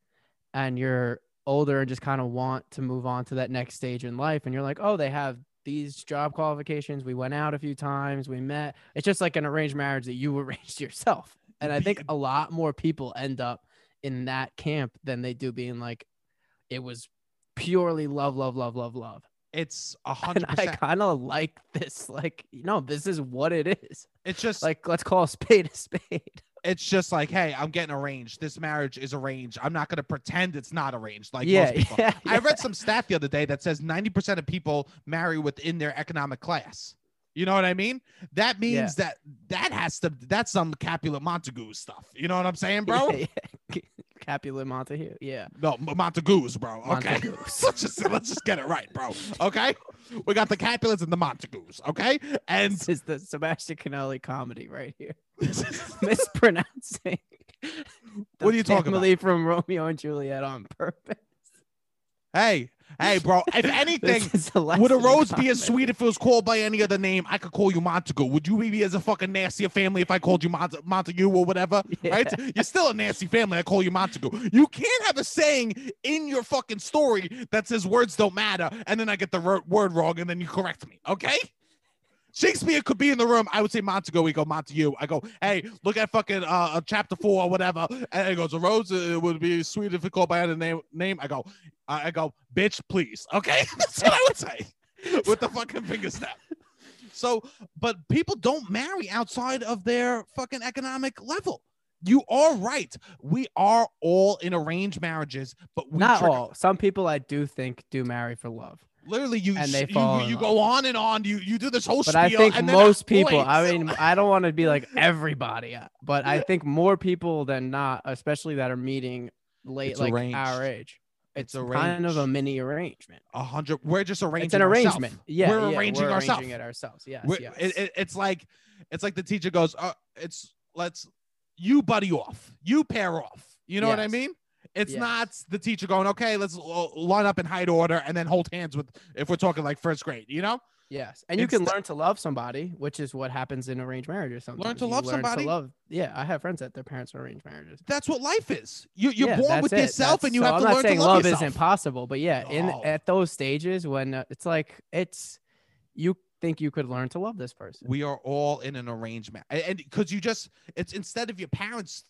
and you're older and just kind of want to move on to that next stage in life and you're like, "Oh, they have these job qualifications. We went out a few times, we met." It's just like an arranged marriage that you arranged yourself. And I think a lot more people end up in that camp than they do being like it was purely love, love, love, love, love. It's a hundred I kind of like this. Like, no, this is what it is. It's just Like, let's call a spade a spade. It's just like, hey, I'm getting arranged. This marriage is arranged. I'm not gonna pretend it's not arranged. Like yeah, most people. yeah, I read some stat the other day that says 90% of people marry within their economic class. You know what I mean? That means that that has to that's some Capulet Montague stuff. You know what I'm saying, bro? Capulet Montague. Yeah. No, Montagues, bro. Okay. Montagues. let's just let's just get it right, bro. Okay? We got the Capulets and the Montagues, okay? And This is the Sebastian Conelli comedy right here. Mispronouncing. What are you talking about? from Romeo and Juliet on purpose. hey, hey, bro, if anything, This is a Would a rose be as sweet if it was called by any other name? I could call you Montague. Would you be as a fucking nastier family if I called you Mont- Montague or whatever? Right? You're still a nasty family. I call you Montague. You can't have a saying in your fucking story that says words don't matter, and then I get the word wrong, and then you correct me. Okay? Shakespeare could be in the room. I would say Montague. We go Montague. I go, hey, look at fucking uh, uh, chapter four or whatever. And it goes, a rose uh, would be sweet if it called by any name. Name. I go, I I go, bitch, please. Okay, that's what I would say with the fucking finger snap. So, but people don't marry outside of their fucking economic level. You are right. We are all in arranged marriages, but we Not trick- all. Some people I do think do marry for love. Literally, you And they you, fall you, you go on and on. You you do this whole But spiel. I think and most at people, I mean, I don't want to be like everybody, uh, but I think more people than not, especially that are meeting late, It's like arranged. our age. It's It's, kind of a mini arrangement. a hundred. We're just arranging. It's an ourself. arrangement. Yeah, we're yeah, arranging we're ourselves. arranging it ourselves. Yes, yes. it- it- it's like it's like the teacher goes, uh, "It's let's you buddy off, you pair off." You know what I mean? It's Yes. not the teacher going, "Okay, let's line up in height order and then hold hands with." If we're talking like first grade, you know, Yes, and you can Insta- learn to love somebody, which is what happens in arranged marriages. Sometimes to You love somebody? love, yeah, I have friends that their parents are arranged marriages. that's what life is. You you're Yeah, born with it. yourself, and you so have I'm to not learn saying to love, love yourself. isn't possible, but yeah, in at those stages when uh, it's like it's you think you could learn to love this person. we are all in an arrangement and because you just it's instead of your parents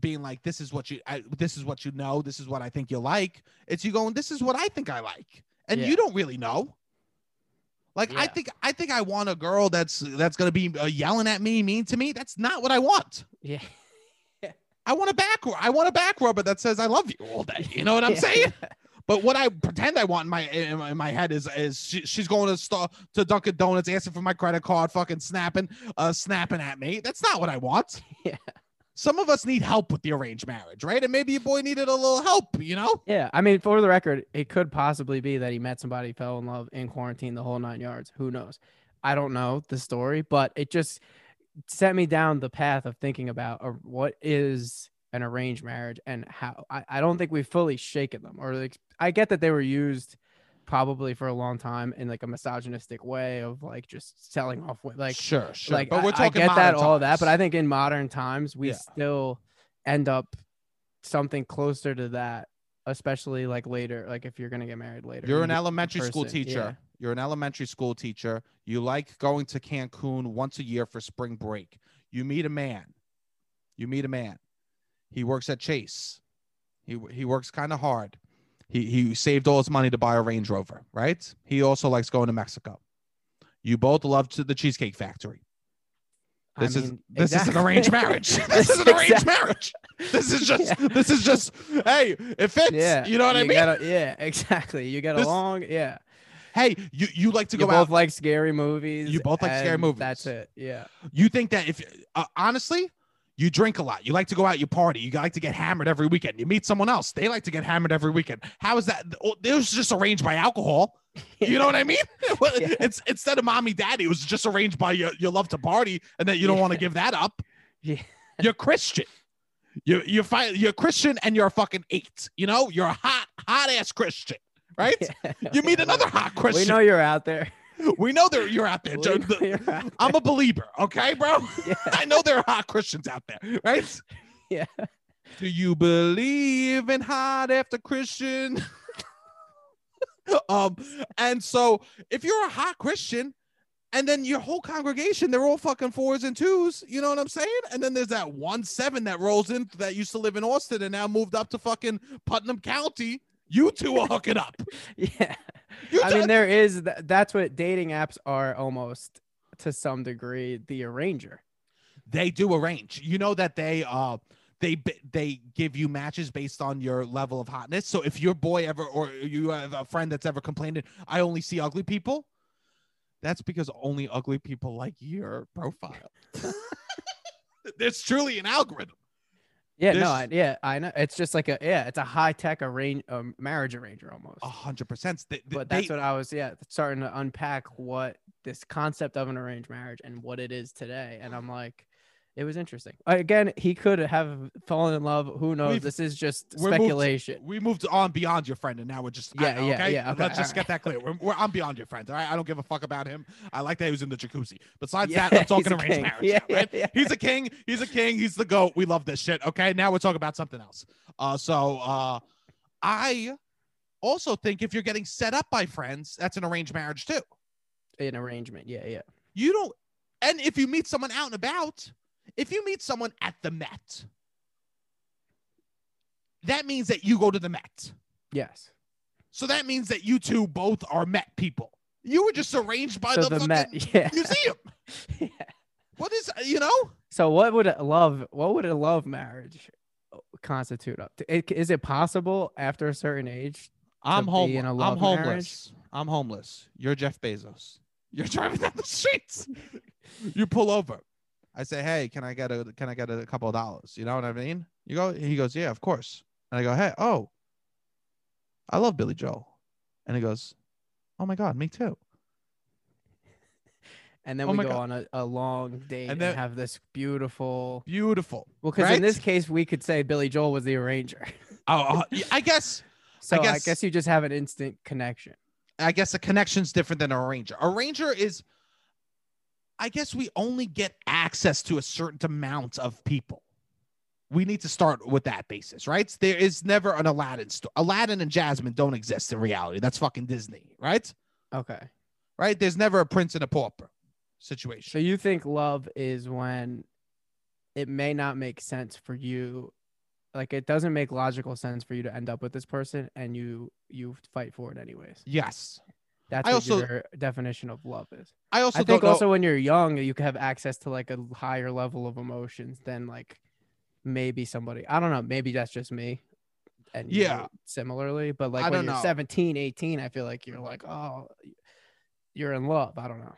being like this is what you I, this is what you know this is what i think you like it's you going this is what i think i like and Yeah. you don't really know like i think i think i want a girl that's that's gonna be uh, yelling at me mean to me that's not what i want Yeah, i want a back i want a back rubber that says i love you all day you know what i'm Yeah. saying but what I pretend I want in my in my, in my head is is she, she's going to store to Dunkin' Donuts, asking for my credit card, fucking snapping, uh, snapping at me. That's not what I want. Yeah. Some of us need help with the arranged marriage, right? And maybe your boy needed a little help, you know? Yeah, I mean, for the record, it could possibly be that he met somebody, fell in love in quarantine, the whole nine yards. Who knows? I don't know the story, but it just set me down the path of thinking about uh, what is an arranged marriage and how. I, I don't think we've fully shaken them, or like, I get that they were used probably for a long time in like a misogynistic way of like just selling off with like sure, sure. like but we're I- I, get that modern all that, but I think in modern times we Yeah. still end up something closer to that, especially like later, like if you're gonna get married later. You're an elementary school teacher. yeah. You're an elementary school teacher. You like going to Cancun once a year for spring break. You meet a man. You meet a man. He works at Chase. He he works kind of hard. He he saved all his money to buy a Range Rover, right? He also likes going to Mexico. You both love to the Cheesecake Factory. I This is mean, this is an arranged marriage. this is an arranged Exactly. marriage. This is just Yeah. this is just hey, it fits. Yeah, You know what I mean? yeah, exactly. You get This- along. Yeah, hey, you you like to you go both out like scary movies. You both like scary movies. That's it. Yeah. You think that if uh, honestly, you drink a lot, you like to go out, you party, you like to get hammered every weekend. You meet someone else, they like to get hammered every weekend. How is that? oh, It was just arranged by alcohol. You know what I mean? Well, Yeah. It's instead of mommy, daddy, it was just arranged by your, your love to party, and that you don't want to give that up. Yeah. You're Christian. You you're fi- you're Christian, and you're a fucking eight. You know, you're a hot hot ass Christian, right? Yeah. You meet another hot Christian. We know you're out there. We know that you're out there. You're out I'm a believer, okay, bro? Yeah. I know there are hot Christians out there, right? Yeah. Do you believe in hot after Christian? um, and so if you're a hot Christian, and then your whole congregation, they're all fucking fours and twos, you know what I'm saying? And then there's that one seven that rolls in that used to live in Austin and now moved up to fucking Putnam County. You two are hooking up. Yeah. You I mean, there is th- that's what dating apps are almost to some degree the arranger. they do arrange. You know that they uh they they give you matches based on your level of hotness. So if your boy ever or you have a friend that's ever complained, I only see ugly people. That's because only ugly people like your profile. There's truly an algorithm. Yeah, There's- no, I, yeah, I know. It's just like a yeah, it's a high tech arrange um, marriage arranger almost. A hundred percent. But that's they- what I was yeah starting to unpack what this concept of an arranged marriage and what it is today, and I'm like, it was interesting. Again, he could have fallen in love. Who knows? We've- this is just we're moved- speculation. we moved on beyond your friend, and now we're just Yeah, yeah, okay? yeah, okay, Let's just all get that clear. We're, we're, I'm beyond your friend. All right, I don't give a fuck about him. I like that he was in the jacuzzi. Besides Yeah, that, I'm talking arranged king. marriage. Yeah, now, right? yeah, yeah. He's a king. He's a king. He's the goat. We love this shit. Okay, now we're talking about something else. Uh, so uh, I also think if you're getting set up by friends, that's an arranged marriage too. An arrangement, yeah, yeah. You don't, and if you meet someone out and about, if you meet someone at the Met, that means that you go to the Met. Yes. So that means that you two both are Met people. You were just arranged by so the, the Met, yeah. museum. yeah. What is you know? So what would a love? What would a love marriage constitute up to? It, is it possible after a certain age? I'm home. I'm homeless. marriage? I'm homeless. You're Jeff Bezos. You're driving down the streets. you pull over. I say, hey, can I get a can I get a couple of dollars? You know what I mean? You go. He goes, yeah, of course. And I go, hey, oh, I love Billy Joel. And he goes, oh my god, me too. And then Oh we go God. on a, a long date And and, then- have this beautiful. Beautiful. Well, because right? in this case, we could say Billy Joel was the arranger. oh, uh, I guess. So I guess- guess, you just have an instant connection. I guess a connection's different than an arranger. Arranger is, I guess we only get access to a certain amount of people. We need to start with that basis, right? There is never an Aladdin story. Aladdin and Jasmine don't exist in reality. That's fucking Disney, right? Okay. Right? There's never a prince and a pauper situation. So you think love is when it may not make sense for you, like it doesn't make logical sense for you to end up with this person, and you you fight for it anyways. yes. That's I what also- your definition of love is. I also I think don't know- also when you're young, you can have access to like a higher level of emotions than like maybe somebody. I don't know. Maybe that's just me. And you Yeah. similarly, but like I when you're know. 17, 18, I feel like you're like, oh, you're in love. I don't know.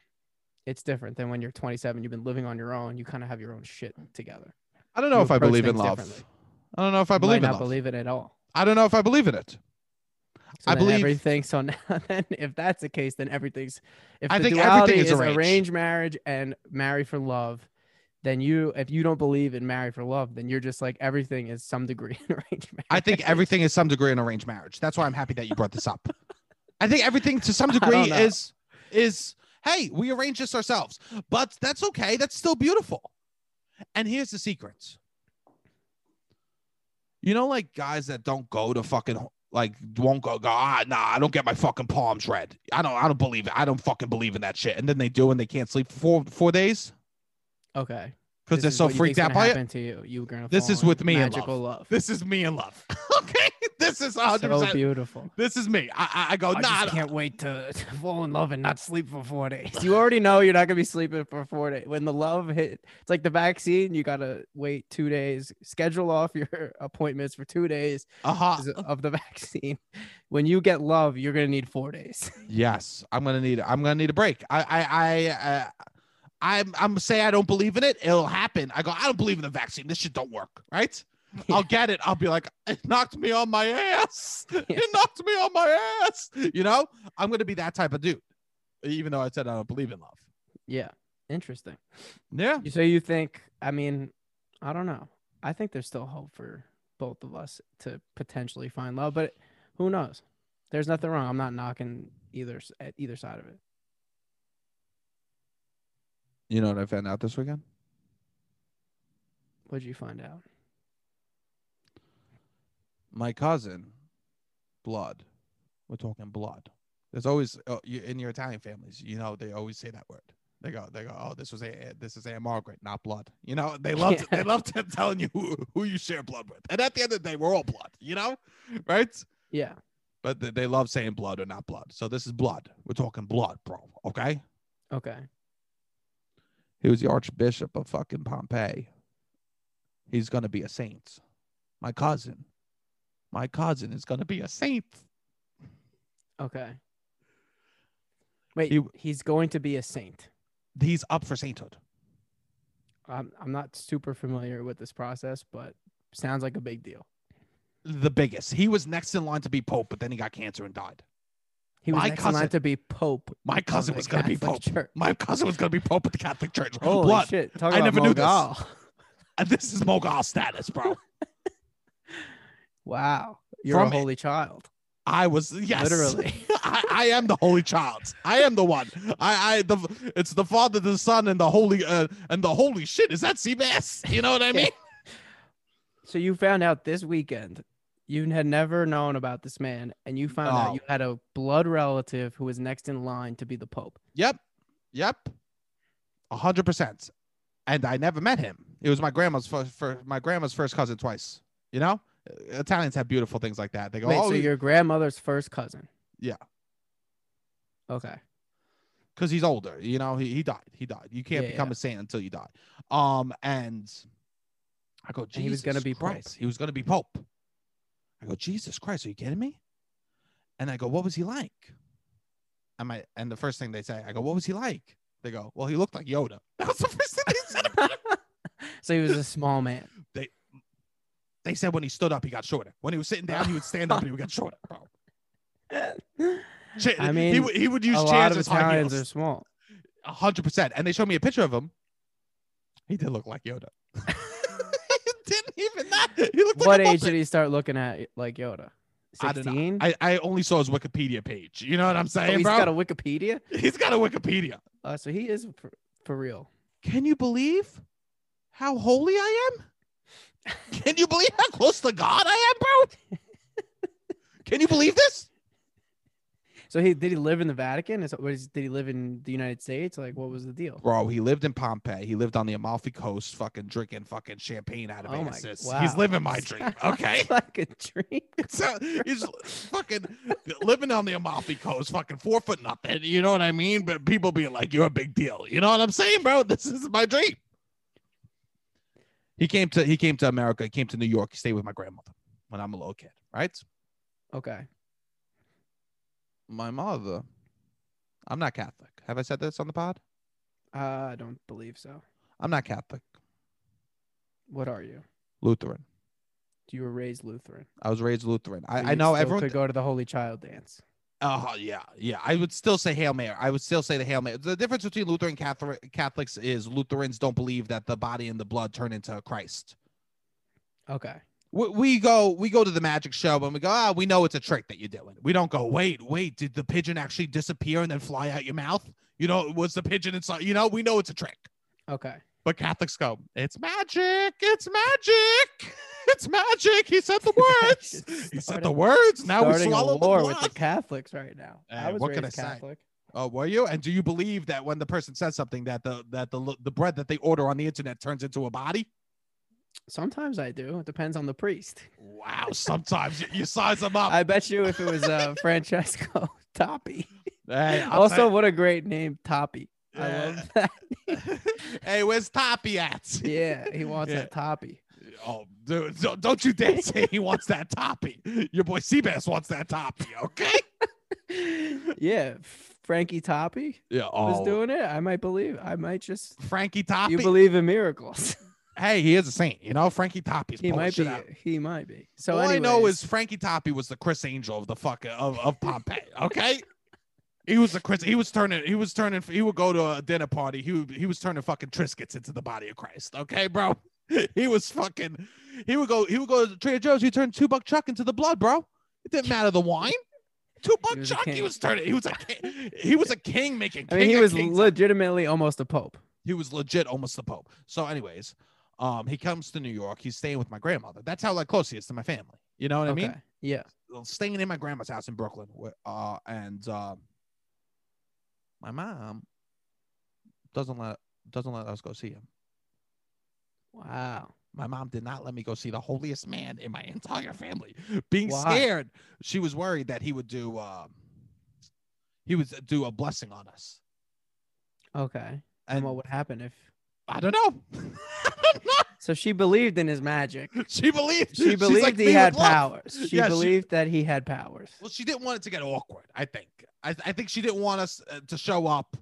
It's different than when you're 27. You've been living on your own. You kind of have your own shit together. I don't know you if I believe in love. I don't know if I You believe in not love. believe it at all. I don't know if I believe in it. So I believe- everything. So now, then, if that's the case, then everything's. If I the think duality everything is is arranged. arranged marriage and marry for love, then you, if you don't believe in marry for love, then you're just like everything is some degree in arranged marriage. I think everything is some degree an arranged marriage. That's why I'm happy that you brought this up. I think everything to some degree is is hey, we arranged this ourselves. But that's okay. That's still beautiful. And here's the secret. You know, like guys that don't go to fucking like won't go, go ah nah, I don't get my fucking palms red I don't I don't believe it. I don't fucking believe in that shit. And then they do and they can't sleep for four four days Okay. because they're so freaked out by it. To you, you're gonna. This is with me in Magical love. This is me in love. okay. This is 100 So beautiful. this is me. I, I, I go, I nah, just can't wait to, to fall in love and not sleep for four days. You already know you're not gonna be sleeping for four days. When the love hit, it's like the vaccine. You gotta wait two days. Schedule off your appointments for two days uh-huh. of the vaccine. When you get love, you're gonna need four days. Yes, I'm gonna need. I'm gonna need a break. I, I, I, uh, I'm, I'm say I don't believe in it. It'll happen. I go. I don't believe in the vaccine. This shit don't work. Right? I'll get it. I'll be like, it knocked me on my ass. It knocked me on my ass. You know, I'm gonna be that type of dude. Even though I said I don't believe in love. Yeah, interesting. Yeah. So you think? I mean, I don't know. I think there's still hope for both of us to potentially find love, but who knows? There's nothing wrong. I'm not knocking either at either side of it. You know what I found out this weekend? What'd you find out? My cousin, blood. We're talking blood. There's always oh, you, in your Italian families, you know, they always say that word. They go, they go, oh, this was a, this is Aunt Margaret, not blood. You know, they love, to, they love telling you who, who you share blood with. And at the end of the day, we're all blood. You know, right? Yeah. But they, they love saying blood or not blood. So this is blood. We're talking blood, bro. Okay. Okay. He was the Archbishop of fucking Pompeii. He's gonna be a saint. My cousin. My cousin is gonna be a saint. Okay. Wait, He- he's going to be a saint. He's up for sainthood. I'm I'm not super familiar with this process, but sounds like a big deal. The biggest. He was next in line to be pope, but then he got cancer and died. He was My next in line to be pope. My cousin was gonna be pope. Church. My cousin was gonna be pope at the Catholic Church. Holy Blood. shit! Talk I about never knew this. This is Mogul status, bro. Wow, you're From- a holy child. I was yes, Literally. I, I am the holy child. I am the one. I I the it's the Father, the Son, and the Holy uh, and the Holy shit. Is that Seabass? You know what I mean? So you found out this weekend. You had never known about this man, and you found No. out you had a blood relative who was next in line to be the pope. Yep, yep, a hundred percent. And I never met him. It was my grandma's first, for my grandma's first cousin twice. You know, Italians have beautiful things like that. They go, Wait, oh, so your grandmother's first cousin? Yeah. Okay. because he's older. You know, he, he died. He died. You can't Yeah, become yeah. a saint until you die. Um, and I go, And he was gonna "Jesus be pope. He was gonna be pope. I go, Jesus Christ, are you kidding me? And I go, what was he like? And my and the first thing they say, I go, what was he like? They go, well, he looked like Yoda. That was the first thing they said. about him. so he was a small man. They said when he stood up, he got shorter. When he was sitting down, he would stand up and he would get shorter. Bro. I he mean, would, he would use a chairs lot of as high Italians heels. are small. A hundred percent. And they showed me a picture of him. He did look like Yoda. he didn't even that. He looked like What a age Muppet. did he start looking at like Yoda? I don't know. Sixteen. I, I only saw his Wikipedia page. You know what I'm Oh, saying, he's bro? got a Wikipedia. he's got a Wikipedia. Uh, so he is for, for real. Can you believe how holy I am? Can you believe how close to God I am, bro? Can you believe this? So he did he live in the Vatican? Is, was, did he live in the United States? Like, what was the deal? Bro, he lived in Pompeii. He lived on the Amalfi Coast, fucking drinking fucking champagne out of Oh wow. He's living my dream. Okay. like a dream. So he's fucking living on the Amalfi Coast, fucking four foot nothing. You know what I mean? But people being like, "You're a big deal." You know what I'm saying, bro? This is my dream. He came to he came to America. He came to New York. He stayed with my grandmother when I'm a little kid. Right? Okay. My mother. I'm not Catholic. Have I said this on the pod? Uh, I don't believe so. I'm not Catholic. What are you? Lutheran. You were raised Lutheran. I was raised Lutheran. So I, I know everyone. could go to the Holy Child dance. Oh yeah, yeah. I would still say Hail Mary. I would still say the Hail Mary. The difference between Lutheran and Catholic Catholics is Lutherans don't believe that the body and the blood turn into Christ. Okay. We, we go we go to the magic show and we go, ah, we know it's a trick that you're doing. We don't go, wait, wait, did the pigeon actually disappear and then fly out your mouth? You know, was the pigeon inside? You know, we know it's a trick. Okay. But Catholics go, it's magic, it's magic, it's magic. He said the words. he said the words. Now we Starting swallow the blood. with the Catholics right now. I was what raised can I say? Catholic. Oh, were you? And do you believe that when the person says something that the that the the bread that they order on the internet turns into a body? Sometimes I do. It depends on the priest. Wow, sometimes you, you size them up. I bet you if it was uh, Francesco Toppi. hey, also, what a great name, Toppi. I love that. hey, where's Toppi at? yeah, he wants Yeah. that Toppi. Oh, dude, don't- you dare say he wants that Toppi. Your boy Seabass wants that Toppi. Okay. yeah, Frankie Toppi Yeah. was Oh, doing it. I might believe. I might just. Frankie Toppi. You believe in miracles. hey, he is a saint. You know, Frankie Toppi's he might be. out. He might be. So All I know anyways, is Frankie Toppi was the Criss Angel of the fuck of, of Pompeii. Okay. He was a Chris. He was turning. He was turning. He would go to a dinner party. He would, he was turning fucking Triscuits into the body of Christ. Okay, bro. He was fucking. He would go. He would go to Trader Joe's. He turned two buck chuck into the blood, bro. It didn't matter the wine. Two buck a chuck. He was turning. He was a king. He was a king making. I mean, he was legitimately almost a pope. he was legit almost the pope so anyways um he comes to new york he's staying with my grandmother that's how like close he is to my family You know what I mean? Yeah. staying in my grandma's house in Brooklyn. Uh, and uh, my mom doesn't let doesn't let us go see him. Wow. My mom did not let me go see the holiest man in my entire family. Being scared, she was worried that he would do um, he would do a blessing on us. Okay. And, And what would happen if? I don't know. I don't know. So she believed in his magic. She believed. She believed like he had powers. She Yeah, she- believed that he had powers. Well, she didn't want it to get awkward. I think. I, I think she didn't want us uh, to show up,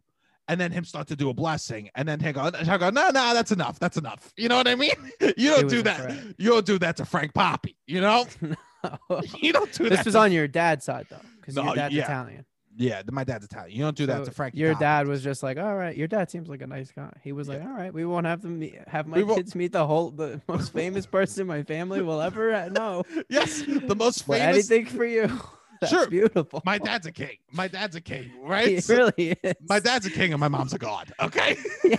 and then him start to do a blessing, and then he'll go, go, no, no, that's enough. That's enough. You know what I mean? You don't do that. You don't do that to Frank Poppy. You know? no. You don't do that. this was on your dad's side though, because No, your dad's yeah. Italian. Yeah, my dad's Italian. You don't do that So to Frank. Your dad was just like, all right. Your dad seems like a nice guy. He was Yeah. like, all right, we won't have to meet, have my kids meet the whole the most famous person my family will ever know. yes, the most famous. anything for you. That's Sure. beautiful. My dad's a king. My dad's a king, right? he really is. My dad's a king, and my mom's a god. Okay. Yeah.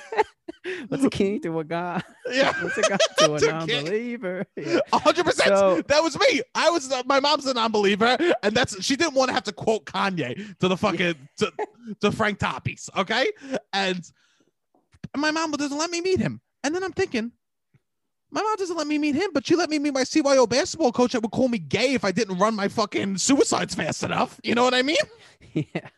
What's a king to a god? yeah. What's a god to a To a king. non-believer? Yeah. Hundred percent. So- That was me. I was. Uh, my mom's a non-believer, and that's she didn't want to have to quote Kanye to the fucking to, to Frank Toppi's. Okay, and my mom doesn't let me meet him. And then I'm thinking, my mom doesn't let me meet him, but she let me meet my CYO basketball coach that would call me gay if I didn't run my fucking suicides fast enough. You know what I mean? yeah.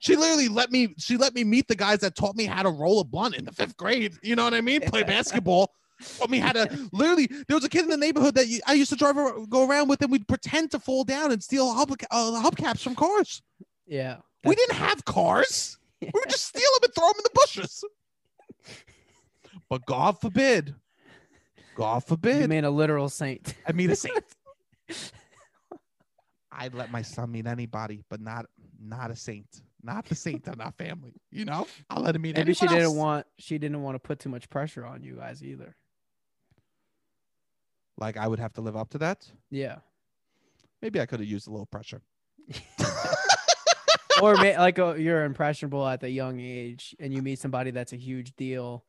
She literally let me. She let me meet the guys that taught me how to roll a blunt in the fifth grade. You know what I mean? Play basketball. Taught me how to literally. There was a kid in the neighborhood that I used to drive go around with, and we'd pretend to fall down and steal hub, uh, hubcaps from cars. Yeah. we didn't have cars. We would just steal them and throw them in the bushes. But God forbid, God You forbid, made a literal saint. I meet a saint. I'd let my son meet anybody, but not not a saint, not the saint in our family. You know, I'll let him meet. Maybe she anyone didn't want she didn't want to put too much pressure on you guys either. Like I would have to live up to that. Yeah. Maybe I could have used a little pressure. or like uh, you're impressionable at the young age and you meet somebody that's a huge deal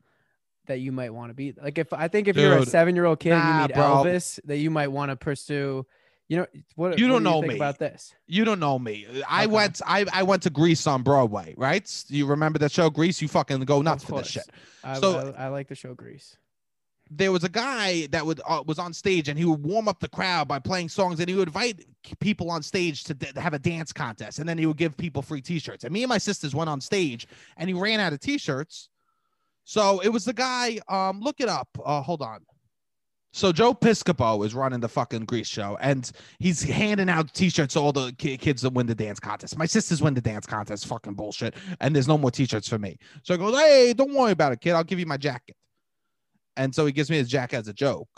that you might want to be like if i think if you're a seven year old kid nah, you meet bro. elvis that you might want to pursue you know what You don't do know think me. about this You don't know me. I Okay. went. I, I went to Grease on Broadway, right? You remember that show, Grease? You fucking go nuts Of for this shit. I, So- I, I like the show grease there was a guy that would uh, was on stage and he would warm up the crowd by playing songs and he would invite people on stage to, d- to have a dance contest and then he would give people free t-shirts and me and my sisters went on stage and he ran out of t-shirts so it was the guy um look it up uh hold on so Joe Piscopo is running the fucking Grease show, and he's handing out T-shirts to all the ki- kids that win the dance contest. My sisters win the dance contest, fucking bullshit, and there's no more T-shirts for me. So I goes, "Hey, don't worry about it, kid. I'll give you my jacket." And so he gives me his jacket as a joke.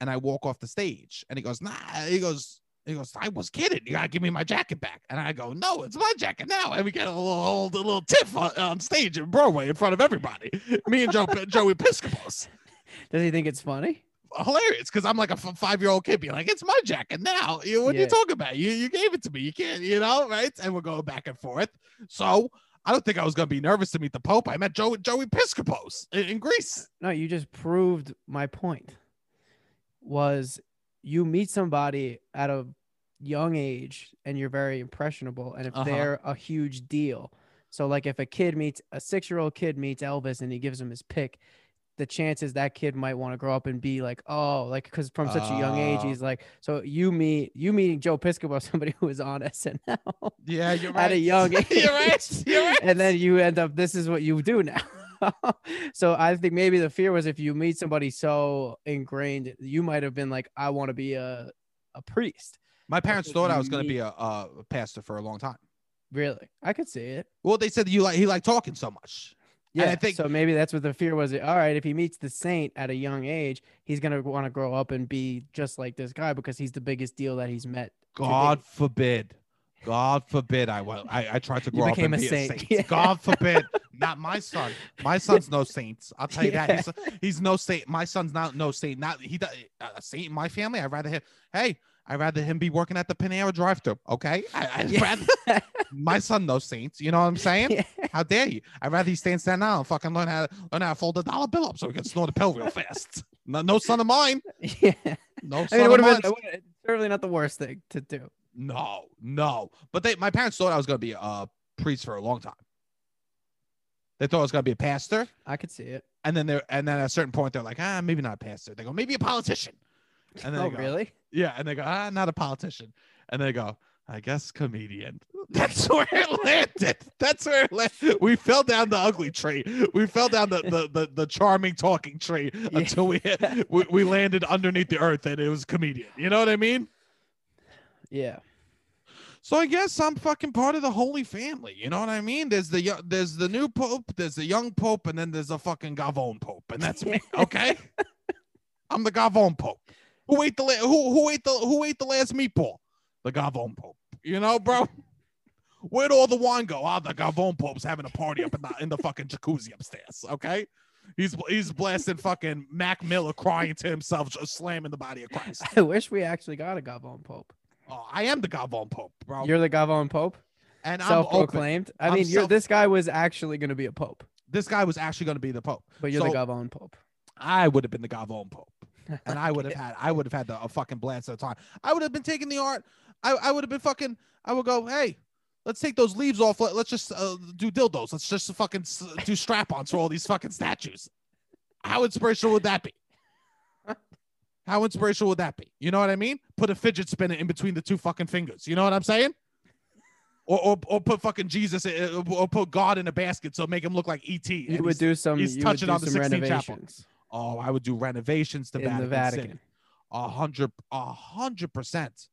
And I walk off the stage and he goes, nah, he goes, he goes, I was kidding. You gotta give me my jacket back. And I go, no, it's my jacket now. And we get a little, a little tiff on, on stage in Broadway in front of everybody. Me and Joe, Joey Piscopos. does he think it's funny Hilarious because I'm like a f- five year old kid being like, it's my jacket now. You, what are you talking about? You, you gave it to me. You can't, you know, right? And we're going back and forth. So I don't think I was gonna be nervous to meet the Pope. I met Joe, Joey Piscopos in, in Grease. Uh, no you just proved my point was you meet somebody at a young age and you're very impressionable and if Uh-huh. they're a huge deal so like if a kid meets a six year old kid meets elvis and he gives him his pick the chances that kid might want to grow up and be like oh like because from such a young age Oh. he's like so you meet you meeting joe piscopo somebody who was on snl Yeah, you're right. at a young age you're right. You're right. and then you end up this is what you do now so i think maybe the fear was if you meet somebody so ingrained you might have been like i want to be a a priest My parents thought I was going to be a, a pastor for a long time. really i could see it Well, they said you like he liked talking so much. And yeah I think- so maybe that's what the fear was all right if he meets the saint at a young age he's going to want to grow up and be just like this guy because he's the biggest deal that he's met God forbid. God forbid I will. I, I tried to grow up and a be saint. a saint. Yeah. God forbid. Not my son. My son's no saint. I'll tell you that. He's, he's no saint. My son's not no saint. Not he. does- A saint in my family. I'd rather him. Hey, I'd rather him be working at the Panera drive-thru. Okay. I, I'd Yeah. rather my son knows saints. You know what I'm saying? Yeah. How dare you? I'd rather he stay in Staten Island and fucking learn how to learn how to fold a dollar bill up so he can snort a pill real fast. No, no son of mine. yeah No I son mean, it of would have mine. been it would've- it's certainly not the worst thing to do. No, no. But they, my parents thought I was gonna be a priest for a long time. They thought I was gonna be a pastor, I could see it. and then they're, and then at a certain point they're like, ah, maybe not a pastor. They go, maybe a politician. And then oh, go, really? Yeah, and they go, ah, not a politician. And they go, I guess comedian. That's where it landed. That's where it landed. We fell down the ugly tree. We fell down the the the, the charming talking tree until we, hit, we we landed underneath the earth, and it was comedian. You know what I mean? Yeah. So I guess I'm fucking part of the holy family. You know what I mean? There's the there's the new pope, there's the young pope, and then there's a fucking Gavone pope, and that's me. Okay, I'm the Gavone pope. Who ate the la- who who ate the who ate the last meatball? The Gavone pope. You know, bro. Where'd all the wine go? Ah, the Gavone pope's having a party up in the in the fucking jacuzzi upstairs. Okay. He's he's blasting fucking Mac Miller crying to himself, just slamming the body of Christ. I wish we actually got a Gavone Pope. Oh, I am the Gavone Pope, bro. You're the Gavone Pope, and I'm self-proclaimed. I mean, you're self- this guy was actually going to be a pope, This guy was actually going to be the Pope. but you're So- the Gavone Pope. I would have been the Gavone Pope, and I would have had I would have had the, a fucking blast of the time. I would have been taking the art. I, I would have been fucking. I would go, hey, let's take those leaves off. Let, let's just uh, do dildos. Let's just fucking s- do strap-ons for all these fucking statues. How inspirational would that be? How inspirational would that be? You know what I mean? Put a fidget spinner in between the two fucking fingers. You know what I'm saying? Or, or, or put fucking Jesus uh, or put God in a basket so make him look like ET. You would do some. he's you would touching do on the some Sistine Chapel. Oh, I would do renovations to in Vatican, the Vatican. City. A hundred, a hundred percent,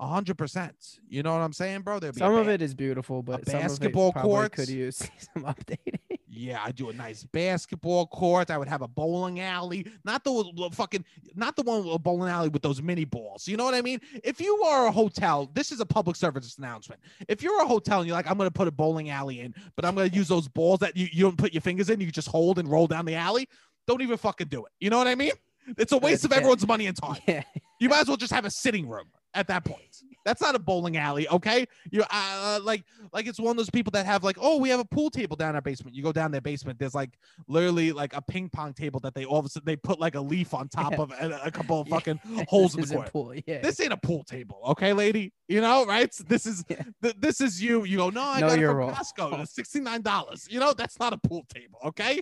a hundred percent. You know what I'm saying, bro? There'd Some of it is beautiful, but basketball of it probably courts. could use some updating. Yeah, I do a nice basketball court. I would have a bowling alley, not the fucking, not the one with a bowling alley with those mini balls. You know what I mean? If you are a hotel, this is a public service announcement. If you're a hotel and you're like, I'm gonna put a bowling alley in, but I'm gonna use those balls that you, you don't put your fingers in, you just hold and roll down the alley. Don't even fucking do it. You know what I mean? It's a waste of everyone's money and time. yeah, You might as well just have a sitting room at that point. That's not a bowling alley, okay? You uh, like like it's one of those people that have like, oh, we have a pool table down our basement. You go down their basement, there's like literally like a ping pong table that they all of a sudden they put like a leaf on top Yeah. of and a couple of Yeah. fucking holes in the court. pool. Yeah, This ain't a pool table, okay, lady? You know, right? This is Yeah. th- this is you. You go, no, I Know got it your from role. Costco. Sixty nine dollars. You know, that's not a pool table, okay?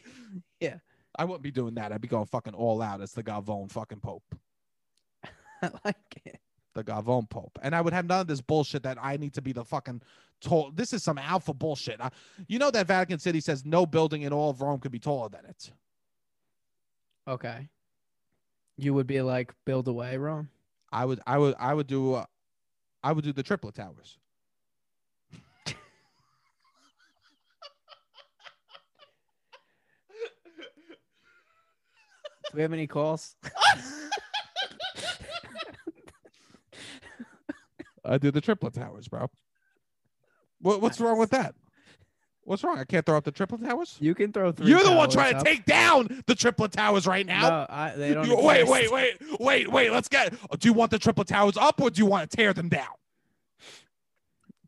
Yeah. I wouldn't be doing that. I'd be going fucking all out as the Gavone fucking Pope I like it. the Gavone Pope. And I would have none of this bullshit that I need to be the fucking tall. This is some alpha bullshit. I, you know that Vatican City says no building in all of Rome could be taller than it. Okay. You would be like build away, Rome. I would, I would, I would do, uh, I would do the triplet towers. Do we have any calls? I do the triplet towers, bro. What, what's wrong with that? What's wrong? I can't throw up the triplet towers. You can throw 3 You're the one towers trying to up. take down the triplet towers right now. No, I, they don't. You- wait, wait, exist. wait, wait, wait. Let's get. Do you want the triplet towers up or do you want to tear them down?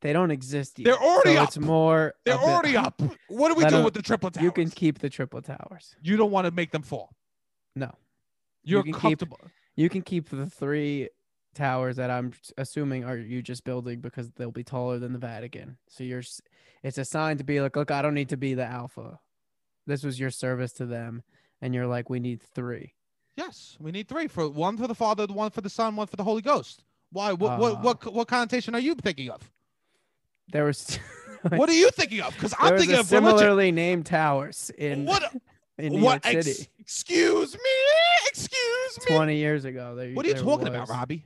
They don't exist yet. They're already so up. It's more. They're a bit- already up. What do we Let do them- with the triplet towers? You can keep the triple towers. You don't want to make them fall. No, You're can keep- you can keep the three towers that I'm assuming are you just building because they'll be taller than the Vatican. So you're, it's assigned to be like, look, I don't need to be the alpha. This was your service to them, and you're like, we need three. Yes, we need three for one for the Father, one for the Son, one for the Holy Ghost. Why? What? what? Uh. What? What connotation are you thinking of? There was. What are you thinking of? Because I'm thinking a of religion. similarly named towers in What? In New what? York ex- excuse me. Excuse me. 20 years ago. There, What are you talking about, Robbie?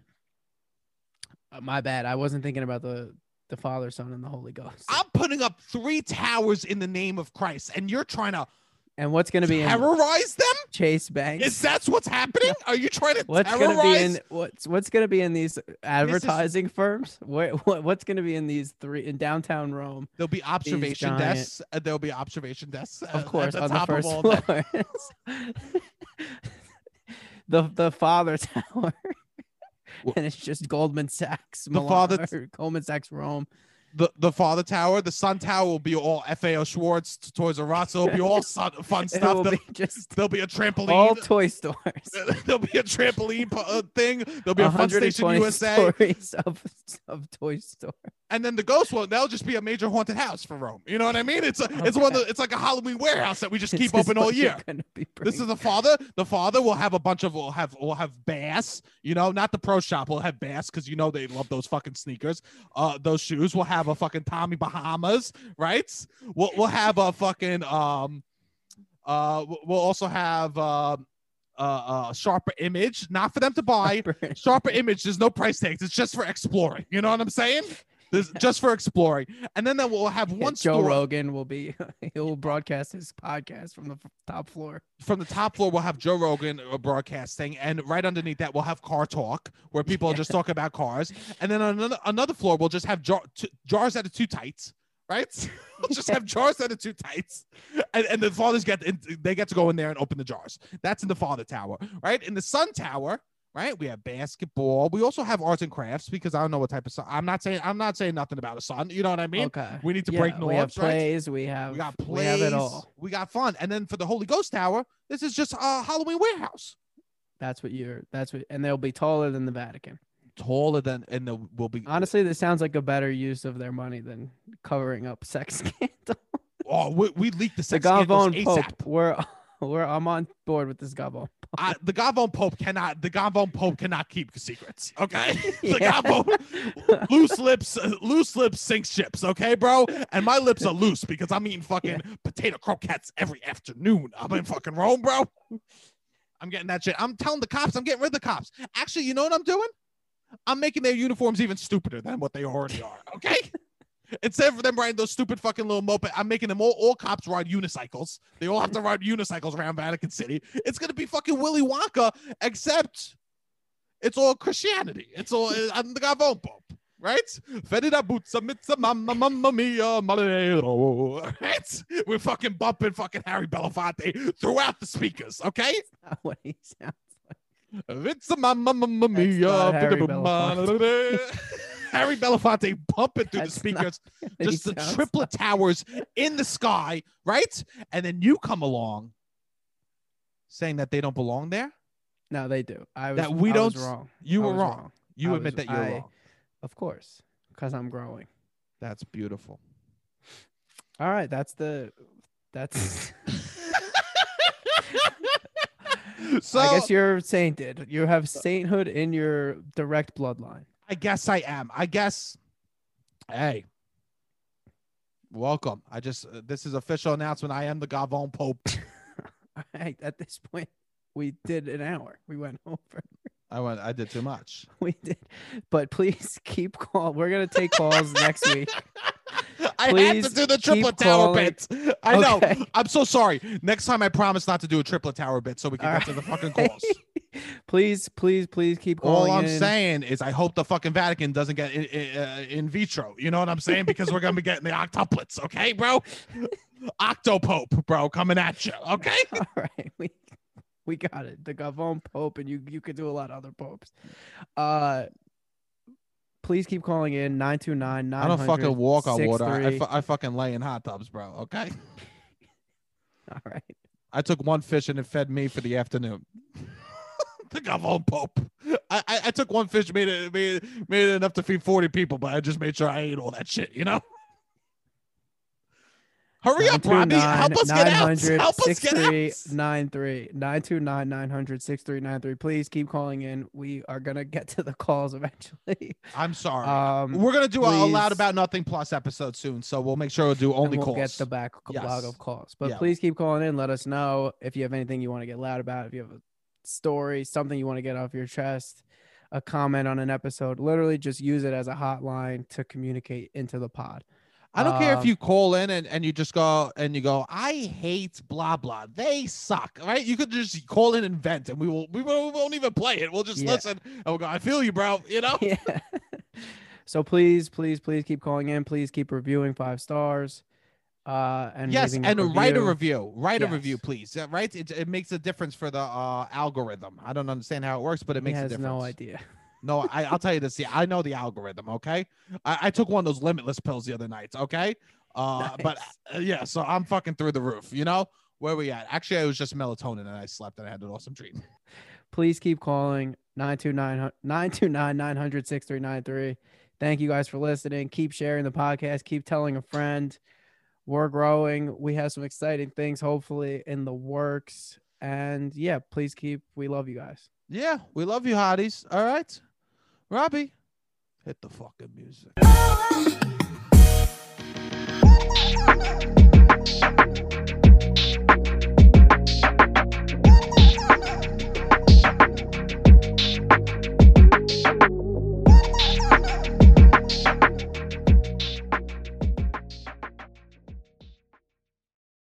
Uh, my bad. I wasn't thinking about the the Father, Son, and the Holy Ghost. I'm putting up three towers in the name of Christ, and you're trying to and what's going to be in terrorize them. Chase Bank? Is that what's happening? Are you trying to What's terrorize? gonna be in what's what's gonna be in these advertising firms? What, what what's gonna be in these three in downtown Rome? There'll be observation giant- desks. Uh, there'll be observation desks. uh, Of course, at on the the first floor. the the Father Tower, and it's just Goldman Sachs. The Milan, Father- Goldman Sachs Rome. The the father tower, the son tower will be all FAO Schwarz, Toys R Us. It'll be all sun, fun stuff. There'll, be just there'll be a trampoline. all toy stores. there'll be a trampoline uh, thing. There'll be a fun station USA, stories of, of toy store. And then the ghost one. That'll just be a major haunted house for Rome. You know what I mean? It's a, it's one of the, it's like a Halloween warehouse that we just keep This open all year. This is the father. The father will have a bunch of will have will have bass. You know, not the pro shop. will have bass because you know they love those fucking sneakers. Uh, those shoes. We'll have a fucking Tommy Bahamas, right? We'll we'll have a fucking um, uh, we'll- we'll also have uh, uh, uh, sharper image. Not for them to buy. Sharper image. There's no price tags. It's just for exploring. You know what I'm saying? This just for exploring, and then, then we'll have Yeah, one Joe store- Rogan will be he'll broadcast his podcast from the top floor. from the top floor, we'll have Joe Rogan uh, broadcasting, and right underneath that, we'll have car talk, where people just talk about cars. And then on another, another floor, we'll just have jar, t- jars that are too tight, right? we'll just have jars that are too tight, and, and the fathers get in, they get to go in there and open the jars. That's in the father tower, right? In the son tower. Right, we have basketball. We also have arts and crafts because I don't know what type of son. I'm not saying I'm not saying nothing about a son. You know what I mean? okay. we need to Yeah, break We have norms, right? plays. We have We got we have it all. We got fun. And then for the Holy Ghost Tower, this is just a Halloween warehouse. That's what you're. That's what, and they'll be taller than the Vatican. Taller than, and the will be. Honestly, this sounds like a better use of their money than covering up sex scandal. Oh, we, we leaked the the scandals Pope. ASAP. We're we're I'm on board with this Gavone. I, the Gavone Pope cannot. The Gavone Pope cannot keep secrets. Okay, the Yeah. Gavone loose lips, loose lips sink ships. Okay, bro. And my lips are loose because I'm eating fucking potato croquettes every afternoon. I'm in fucking Rome, bro. I'm getting that shit. I'm telling the cops. I'm getting rid of the cops. Actually, you know what I'm doing? I'm making their uniforms even stupider than what they already are. Okay. Instead of them riding those stupid fucking little moped, I'm making them all, all cops ride unicycles. They all have to ride unicycles around Vatican City. It's gonna be fucking Willy Wonka, except it's all Christianity. It's all I'm the Gavone Pope, right? Fedida buzza mitza mamma mamma mia malero. Right? We're fucking bumping fucking Harry Belafonte throughout the speakers, okay? Not what he sounds. Vitza mamma mamma That's mia. Harry Belafonte bumping through the That's not speakers just the triplet towers in the sky, right? And then you come along saying that they don't belong there. No, they do. I was, That we I don't- wrong. You were was wrong. You I admit was- that you're I- wrong. Of course, because I'm growing. That's beautiful. All right, that's the. That's. so I guess you're sainted. You have sainthood in your direct bloodline. I guess I am. I guess. Hey, welcome. I just uh, this is official announcement. I am the Gavone Pope. Right, at this point, we did an hour. We went over. I went. I did too much. We did, but please keep call. We're gonna take calls next week. I had Please to do the triplet tower calling. bit. I know. Okay. I'm so sorry. Next time, I promise not to do a triplet tower bit, so we can All get to the fucking calls. please, please, please keep calling. All. I'm in. saying is, I hope the fucking Vatican doesn't get in, in, uh, in vitro. You know what I'm saying? Because we're gonna be getting the octuplets, okay, bro? Octopope, bro, coming at you, okay? All right, we we got it. The Gavone Pope, and you you could do a lot of other popes. Uh, please keep calling in 929 I don't fucking walk on water. I, I, 63. fu- I fucking lay in hot tubs, bro. Okay. All right. I took one fish and it fed me for the afternoon. the Gavone Pope. I, I I took one fish, made it made it, made it enough to feed forty people, but I just made sure I ate all that shit. You know. Hurry up, Robbie! Help us get out! Help us get out! 6393 929 900 6393. Please keep calling in. We are going to get to the calls eventually. I'm sorry. Um, We're gonna do a, a loud about nothing plus episode soon, so we'll make sure we'll do and only we'll calls. get the back Yes. log of calls. But Yeah. please keep calling in. Let us know if you have anything you want to get loud about, if you have a story, something you want to get off your chest, a comment on an episode. Literally just use it as a hotline to communicate into the pod. I don't care if Um, you call in and, and you just go and you go, I hate blah blah. They suck, right? You could just call in and vent, and we will we won't, we won't even play it. We'll just Yeah. listen and we'll go. I feel you, bro. You know. yeah. so please, please, please keep calling in. Please keep reviewing five stars. Uh, and yes, and write a review. Write a review, please. Uh, Right? It, it makes a difference for the uh, algorithm. I don't understand how it works, but it He makes a has difference. no idea. No, I, I'll tell you this. Yeah, I know the algorithm. Okay, I, I took one of those limitless pills the other night. Okay, uh, but uh, yeah, so I'm fucking through the roof. You know where we at? Actually, it was just melatonin, and I slept, and I had an awesome dream. Please keep calling 929 929 900 6393. Thank you guys for listening. Keep sharing the podcast. Keep telling a friend. We're growing. We have some exciting things, hopefully, in the works. And yeah, please keep. We love you guys. Yeah, we love you, hotties. All right, Robbie, hit the fucking music.